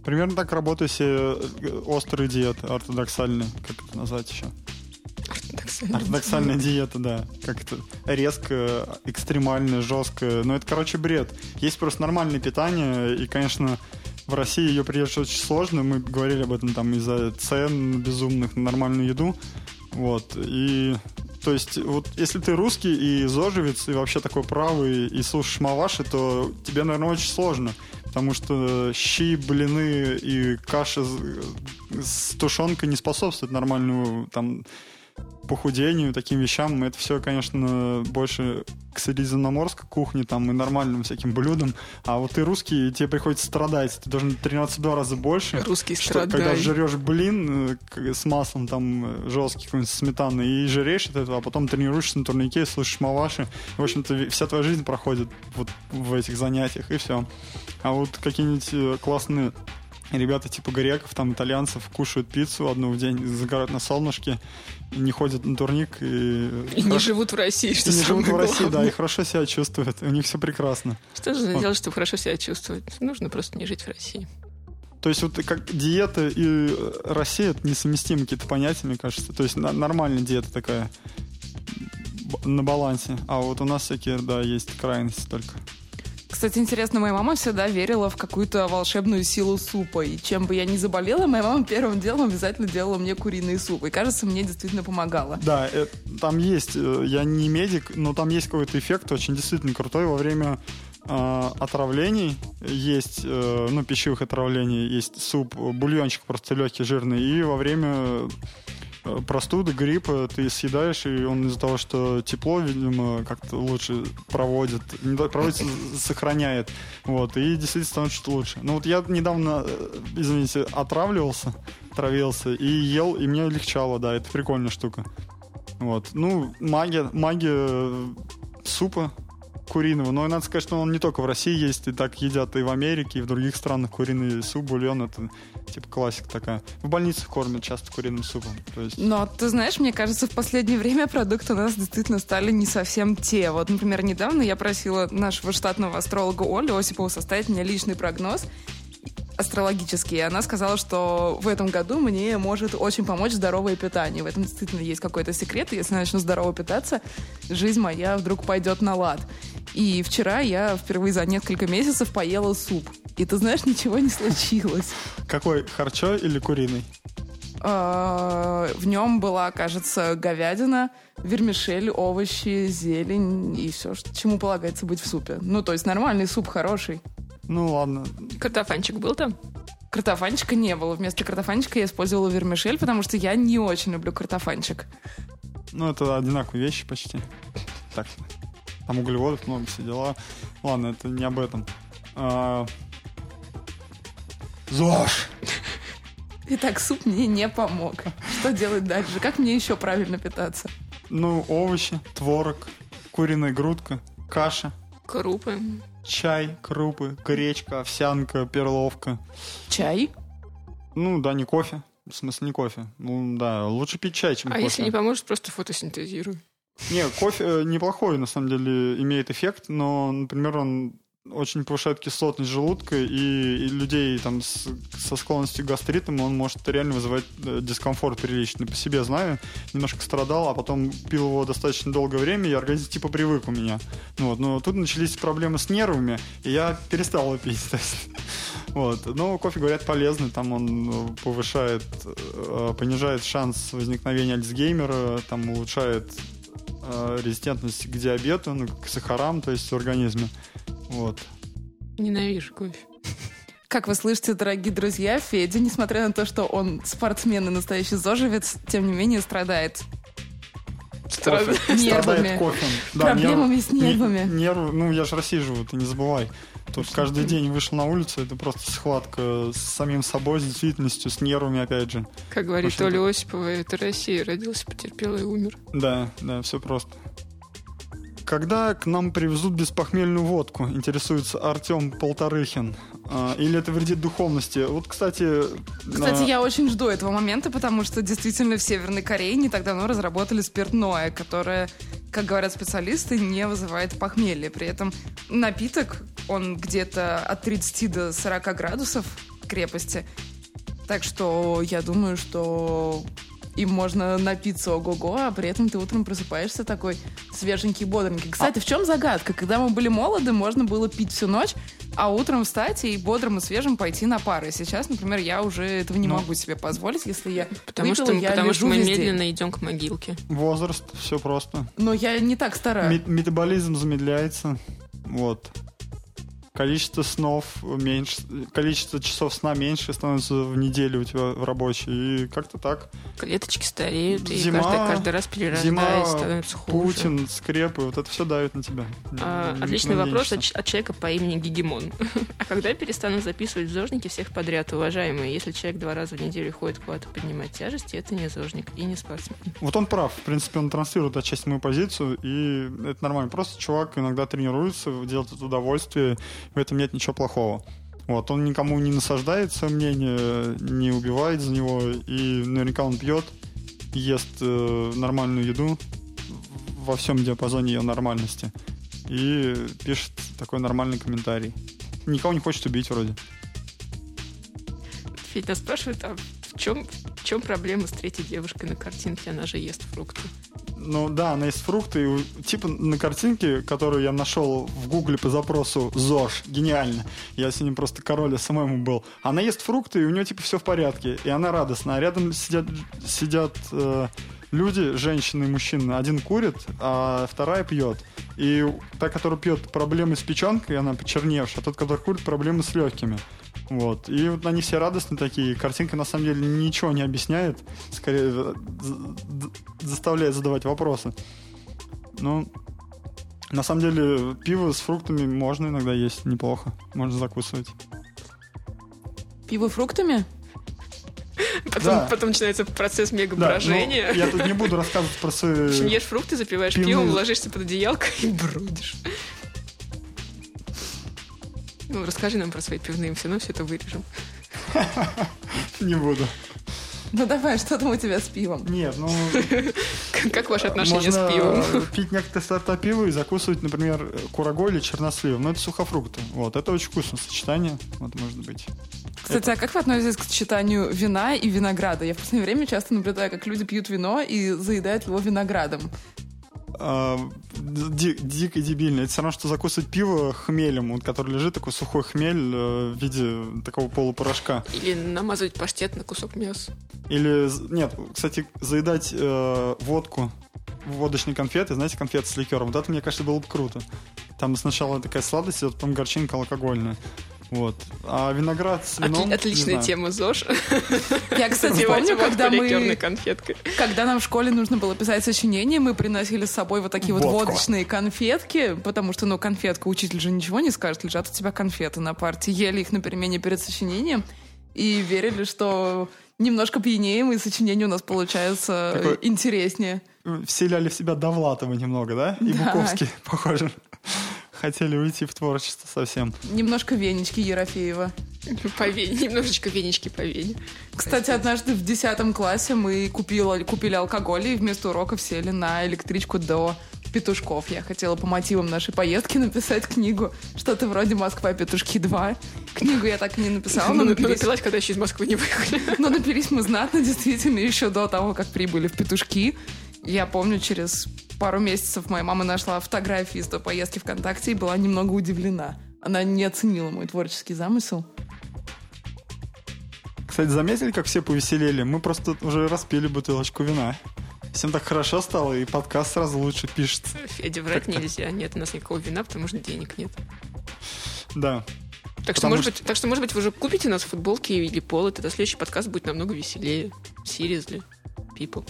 Speaker 3: Примерно так работают все э, острые диеты, ортодоксальные, как это назвать еще?
Speaker 1: Ортодоксальная.
Speaker 3: Ортодоксальная диета, да. Как это резко, экстремально, жестко. Но это, короче, бред. Есть просто нормальное питание, и, конечно, в России ее придерживать очень сложно. Мы говорили об этом там из-за цен безумных на нормальную еду. Вот. И то есть, вот если ты русский и зожевец, и вообще такой правый, и слушаешь маваши, то тебе, наверное, очень сложно. Потому что щи, блины и каша с, с тушенкой не способствуют нормальному там похудению, таким вещам. Это все, конечно, больше к средиземноморской кухне там и нормальным всяким блюдам. А вот ты русский, тебе приходится страдать. Ты должен тренироваться в два раза больше.
Speaker 1: Русский
Speaker 3: что,
Speaker 1: страдай.
Speaker 3: Когда жрешь блин э, с маслом там э, жесткий какой-нибудь сметаны и жиреешь от этого, а потом тренируешься на турнике, слушаешь маваши. В общем-то, вся твоя жизнь проходит вот в этих занятиях, и все. А вот какие-нибудь э, классные ребята типа греков, там итальянцев кушают пиццу одну в день, загорают на солнышке, не ходят на турник и,
Speaker 1: и не живут в России, что
Speaker 3: и не живут в России, да,
Speaker 1: главное.
Speaker 3: и хорошо себя чувствуют, у них все прекрасно.
Speaker 1: Что же
Speaker 3: Вот.
Speaker 1: делать, чтобы хорошо себя чувствовать? Нужно просто не жить в России.
Speaker 3: То есть вот как диета и э, Россия это несовместимые какие-то понятия, мне кажется. То есть на- нормальная диета такая на балансе. А вот у нас всякие, да, есть крайности только.
Speaker 2: Кстати, интересно, моя мама всегда верила в какую-то волшебную силу супа. И чем бы я ни заболела, моя мама первым делом обязательно делала мне куриный суп. И кажется, мне действительно помогало.
Speaker 3: Да, э, там есть, э, я не медик, но там есть какой-то эффект очень действительно крутой во время э, отравлений. Есть, э, ну, пищевых отравлений, есть суп, бульончик просто легкий, жирный. И во время простуды, гриппа ты съедаешь, и он из-за того, что тепло, видимо, как-то лучше проводит, проводит, сохраняет. Вот, и действительно становится чуть лучше. Ну вот я недавно, э, извините, отравливался, травился и ел, и мне легчало, да, это прикольная штука. Вот. Ну, магия, магия э, супа куриного. Но надо сказать, что он не только в России есть, и так едят и в Америке, и в других странах куриный суп, бульон. Это типа классика такая. В больницах кормят часто куриным супом. То есть...
Speaker 2: Но ты знаешь, мне кажется, в последнее время продукты у нас действительно стали не совсем те. Вот, например, недавно я просила нашего штатного астролога Олю Осипову составить мне личный прогноз астрологический. И она сказала, что в этом году мне может очень помочь здоровое питание. В этом действительно есть какой-то секрет. Если я начну здорово питаться, жизнь моя вдруг пойдет на лад. И вчера я впервые за несколько месяцев поела суп. И ты знаешь, ничего не случилось.
Speaker 3: Какой, харчо или куриный?
Speaker 2: А, В нем была, кажется, говядина, вермишель, овощи, зелень и все, чему полагается быть в супе. Ну, то есть нормальный суп, хороший.
Speaker 3: Ну ладно.
Speaker 1: Картофанчик был там?
Speaker 2: Картофанчика не было. Вместо картофанчика я использовала вермишель, потому что я не очень люблю картофанчик.
Speaker 3: Ну, это одинаковые вещи почти. Так, там углеводов много, все дела. Ладно, это не об этом. А, ЗОЖ!
Speaker 2: Итак, суп мне не помог. Что делать дальше? Как мне еще правильно питаться?
Speaker 3: Ну, овощи, творог, куриная грудка, каша,
Speaker 1: Крупы.
Speaker 3: Чай, крупы, гречка, овсянка, перловка.
Speaker 2: Чай?
Speaker 3: Ну, да, не кофе. В смысле, не кофе. Ну, да, лучше пить чай, чем
Speaker 1: А
Speaker 3: кофе.
Speaker 1: если не поможет, просто фотосинтезируй.
Speaker 3: Не, кофе э, неплохой, на самом деле, имеет эффект, но, например, он очень повышает кислотность желудка, и, и людей там с- со склонностью к гастритам он может реально вызывать э, дискомфорт приличный. По себе знаю, немножко страдал, а потом пил его достаточно долгое время, и организм типа привык у меня. Ну Вот, но тут начались проблемы с нервами, и я перестал его пить. Вот. Но кофе, говорят, полезный, там он э, повышает, э, понижает шанс возникновения Альцгеймера, там улучшает э, резистентность к диабету, ну, к сахарам, то есть в организме. Вот.
Speaker 1: Ненавижу кофе.
Speaker 2: Как вы слышите, дорогие друзья, Федя, несмотря на то, что он спортсмен и настоящий зожевец, тем не менее страдает. Нервами.
Speaker 3: Страдает кофе.
Speaker 2: Проблемами с
Speaker 3: не-
Speaker 2: нервами.
Speaker 3: нервы, ну, я же в России живу, ты не забывай. Тут каждый день вышел на улицу, это просто схватка с самим собой, с действительностью, с нервами, опять же.
Speaker 1: Как говорит Оля Осипова, это Россия. Родился, потерпел и умер.
Speaker 3: Да, да, все просто. Когда к нам привезут беспохмельную водку, интересуется Артем Полторыхин. А, или это вредит духовности? Вот, кстати...
Speaker 2: Кстати,
Speaker 3: а,
Speaker 2: я очень жду этого момента, потому что действительно в Северной Корее не так давно разработали спиртное, которое как говорят специалисты, не вызывает похмелья. При этом напиток, он где-то от 30 до 40 градусов крепости. Так что я думаю, что им можно напиться ого-го, а при этом ты утром просыпаешься такой свеженький, бодренький. Кстати, в чем загадка? Когда мы были молоды, можно было пить всю ночь, а утром встать и бодрым и свежим пойти на пары. Сейчас, например, я уже этого не
Speaker 3: Но-
Speaker 2: могу себе позволить, если я
Speaker 1: Потому,
Speaker 2: выпила,
Speaker 1: что,
Speaker 2: я
Speaker 1: потому что мы
Speaker 2: весь день.
Speaker 1: медленно идем к могилке.
Speaker 3: Возраст, все просто.
Speaker 2: Но я не так стара.
Speaker 3: Ме- Метаболизм замедляется. Вот. Количество снов меньше, количество часов сна меньше становится в неделю у тебя в рабочей. И как-то так.
Speaker 1: Клеточки стареют, и
Speaker 3: Зима,
Speaker 1: каждый, каждый раз перерождаясь, становится хуже.
Speaker 3: Путин, скрепы, вот это все давит на тебя.
Speaker 1: А,
Speaker 3: Не-
Speaker 1: отличный
Speaker 3: не
Speaker 1: вопрос от,
Speaker 3: надеешься.
Speaker 1: от человека по имени Гегемон. а когда перестанут записывать в зожники всех подряд, уважаемые? Если человек два раза в неделю ходит куда-то поднимать тяжести, это не зожник и не спортсмен.
Speaker 3: Вот он прав. В принципе, он транслирует отчасти мою позицию, и это нормально. Просто чувак иногда тренируется, делает это удовольствие, в этом нет ничего плохого. Вот, он никому не насаждает свое мнение, не убивает за него, и наверняка он пьет, ест э, нормальную еду во всем диапазоне ее нормальности. И пишет такой нормальный комментарий. Никого не хочет убить вроде.
Speaker 1: Федя спрашивает, а в чем, в чем проблема с третьей девушкой на картинке? Она же ест фрукты.
Speaker 3: Ну да, она есть фрукты. и Типа на картинке, которую я нашел в гугле по запросу ЗОЖ, гениально. Я сегодня просто король SMM был. Она ест фрукты, и у нее типа все в порядке. И она радостна. А рядом сидят, сидят э, люди, женщины и мужчины. Один курит, а вторая пьет. И та, которая пьет, проблемы с печенкой, она почерневшая, а тот, который курит, проблемы с легкими. Вот. И вот они все радостные такие. Картинка на самом деле ничего не объясняет. Скорее заставляет задавать вопросы. Ну, на самом деле, пиво с фруктами можно иногда есть неплохо. Можно закусывать.
Speaker 2: Пиво фруктами?
Speaker 1: Потом,
Speaker 3: Да.
Speaker 1: потом начинается процесс
Speaker 3: Да,
Speaker 1: мегаброжения.
Speaker 3: ну, я тут не буду рассказывать про
Speaker 1: В общем,
Speaker 3: свои...
Speaker 1: ешь фрукты, запиваешь пивом, ложишься под одеялко и бродишь. Ну, расскажи нам про свои пивные, все равно все это вырежем.
Speaker 3: Не буду.
Speaker 2: Ну давай, что там у тебя с пивом?
Speaker 3: Нет, ну...
Speaker 1: Как- ваши отношения
Speaker 3: можно
Speaker 1: с пивом?
Speaker 3: пить некоторые сорта пива и закусывать, например, курагой или черносливом. Но это сухофрукты. Вот, это очень вкусное сочетание. Вот, может быть.
Speaker 2: Кстати, а как вы относитесь к сочетанию вина и винограда? Я в последнее время часто наблюдаю, как люди пьют вино и заедают его виноградом.
Speaker 3: А, ди- дико дебильно. Это все равно, что закусывать пиво хмелем, вот, который лежит, такой сухой хмель э, в виде такого полупорошка.
Speaker 1: Или намазывать паштет на кусок мяса.
Speaker 3: Или, нет, кстати, заедать э, водку в водочные конфеты, знаете, конфеты с ликером. Вот это, мне кажется, было бы круто. Там сначала такая сладость, а потом горчинка алкогольная. Вот. А виноград с вином...
Speaker 1: Отли- отличная тема ЗОЖ.
Speaker 2: Я, кстати, помню, когда мы
Speaker 1: конфеткой.
Speaker 2: Когда нам в школе нужно было писать сочинение, мы приносили с собой вот такие вот водочные конфетки, потому что, ну, конфетка, учитель же ничего не скажет, лежат у тебя конфеты на парте. Ели их на перемене перед сочинением и верили, что немножко пьянеем, и сочинение у нас получается
Speaker 3: Такой-
Speaker 2: интереснее.
Speaker 3: Вселяли в себя Довлатова немного, да? И
Speaker 2: Да.
Speaker 3: Буковский, похоже. Хотели уйти в творчество совсем.
Speaker 2: Немножко венечки Ерофеева.
Speaker 1: По вене, немножечко венечки по вене.
Speaker 2: Кстати, однажды в 10 классе мы купила, купили алкоголь и вместо уроков сели на электричку до Петушков. Я хотела по мотивам нашей поездки написать книгу. Что-то вроде «Москва. Петушки 2». Книгу я так и не написала, но
Speaker 1: Ну,
Speaker 2: напились,
Speaker 1: напилась, когда еще из Москвы не выехали.
Speaker 2: но напились мы знатно, действительно, еще до того, как прибыли в Петушки. Я помню, через пару месяцев моя мама нашла фотографии из той поездки ВКонтакте и была немного удивлена. Она не оценила мой творческий замысел.
Speaker 3: Кстати, заметили, как все повеселели? Мы просто уже распили бутылочку вина. Всем так хорошо стало, и подкаст сразу лучше пишется.
Speaker 1: Федя, врать нельзя. Нет у нас никакого вина, потому что денег нет.
Speaker 3: Да.
Speaker 1: Так что, может быть, так что, может быть, вы уже купите у нас футболки или полы, тогда следующий подкаст будет намного веселее. Seriously. People.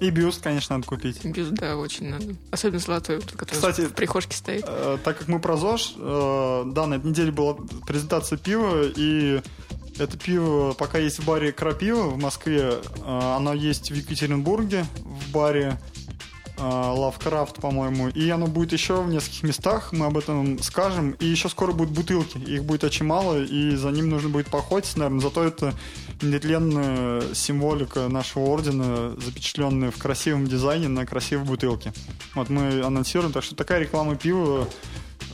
Speaker 3: И бюст, конечно, надо купить.
Speaker 1: Бюст, да, очень надо. Особенно золотой, который
Speaker 3: Кстати,
Speaker 1: в прихожке стоит.
Speaker 3: Э, так как мы про ЗОЖ, э, да, на этой неделе была презентация пива, и это пиво пока есть в баре Крапива в Москве, э, оно есть в Екатеринбурге в баре Лавкрафт, по-моему. И оно будет еще в нескольких местах, мы об этом скажем. И еще скоро будут бутылки. Их будет очень мало, и за ним нужно будет походить, наверное. Зато это нетленная символика нашего ордена, запечатленная в красивом дизайне на красивой бутылке. Вот мы анонсируем, так что такая реклама пива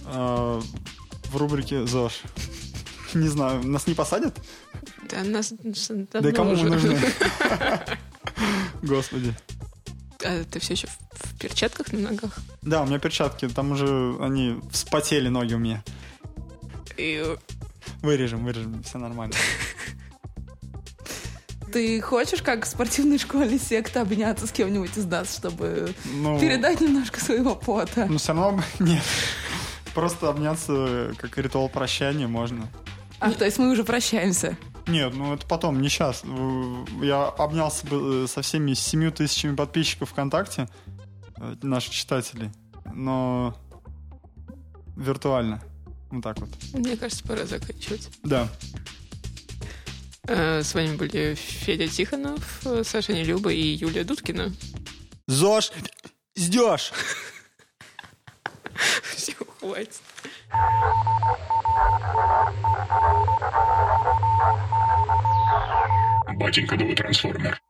Speaker 3: э, в рубрике ЗОЖ. Не знаю, нас не посадят?
Speaker 1: Да, нас
Speaker 3: Да и кому мы нужны? Господи.
Speaker 1: А ты все еще в, в перчатках на ногах?
Speaker 3: Да, у меня перчатки, там уже они вспотели ноги у меня.
Speaker 1: И...
Speaker 3: Вырежем, вырежем, все нормально.
Speaker 2: Ты хочешь, как в спортивной школе секта, обняться с кем-нибудь из нас, чтобы
Speaker 3: Ну,
Speaker 2: передать немножко своего пота?
Speaker 3: ну все равно нет. Просто обняться как ритуал прощания можно.
Speaker 2: А, то есть мы уже прощаемся.
Speaker 3: Нет, ну это потом, не сейчас. Я обнялся бы э, со всеми семью тысячами подписчиков ВКонтакте, э, наших читателей, но виртуально. Вот так вот.
Speaker 1: Мне кажется, пора заканчивать.
Speaker 3: Да.
Speaker 1: Э, С вами были Федя Тихонов, э, Саша Нелюба и Юлия Дудкина.
Speaker 3: ЗОЖ, ждешь!
Speaker 1: Все, хватит.
Speaker 5: Батенька, вы трансформер.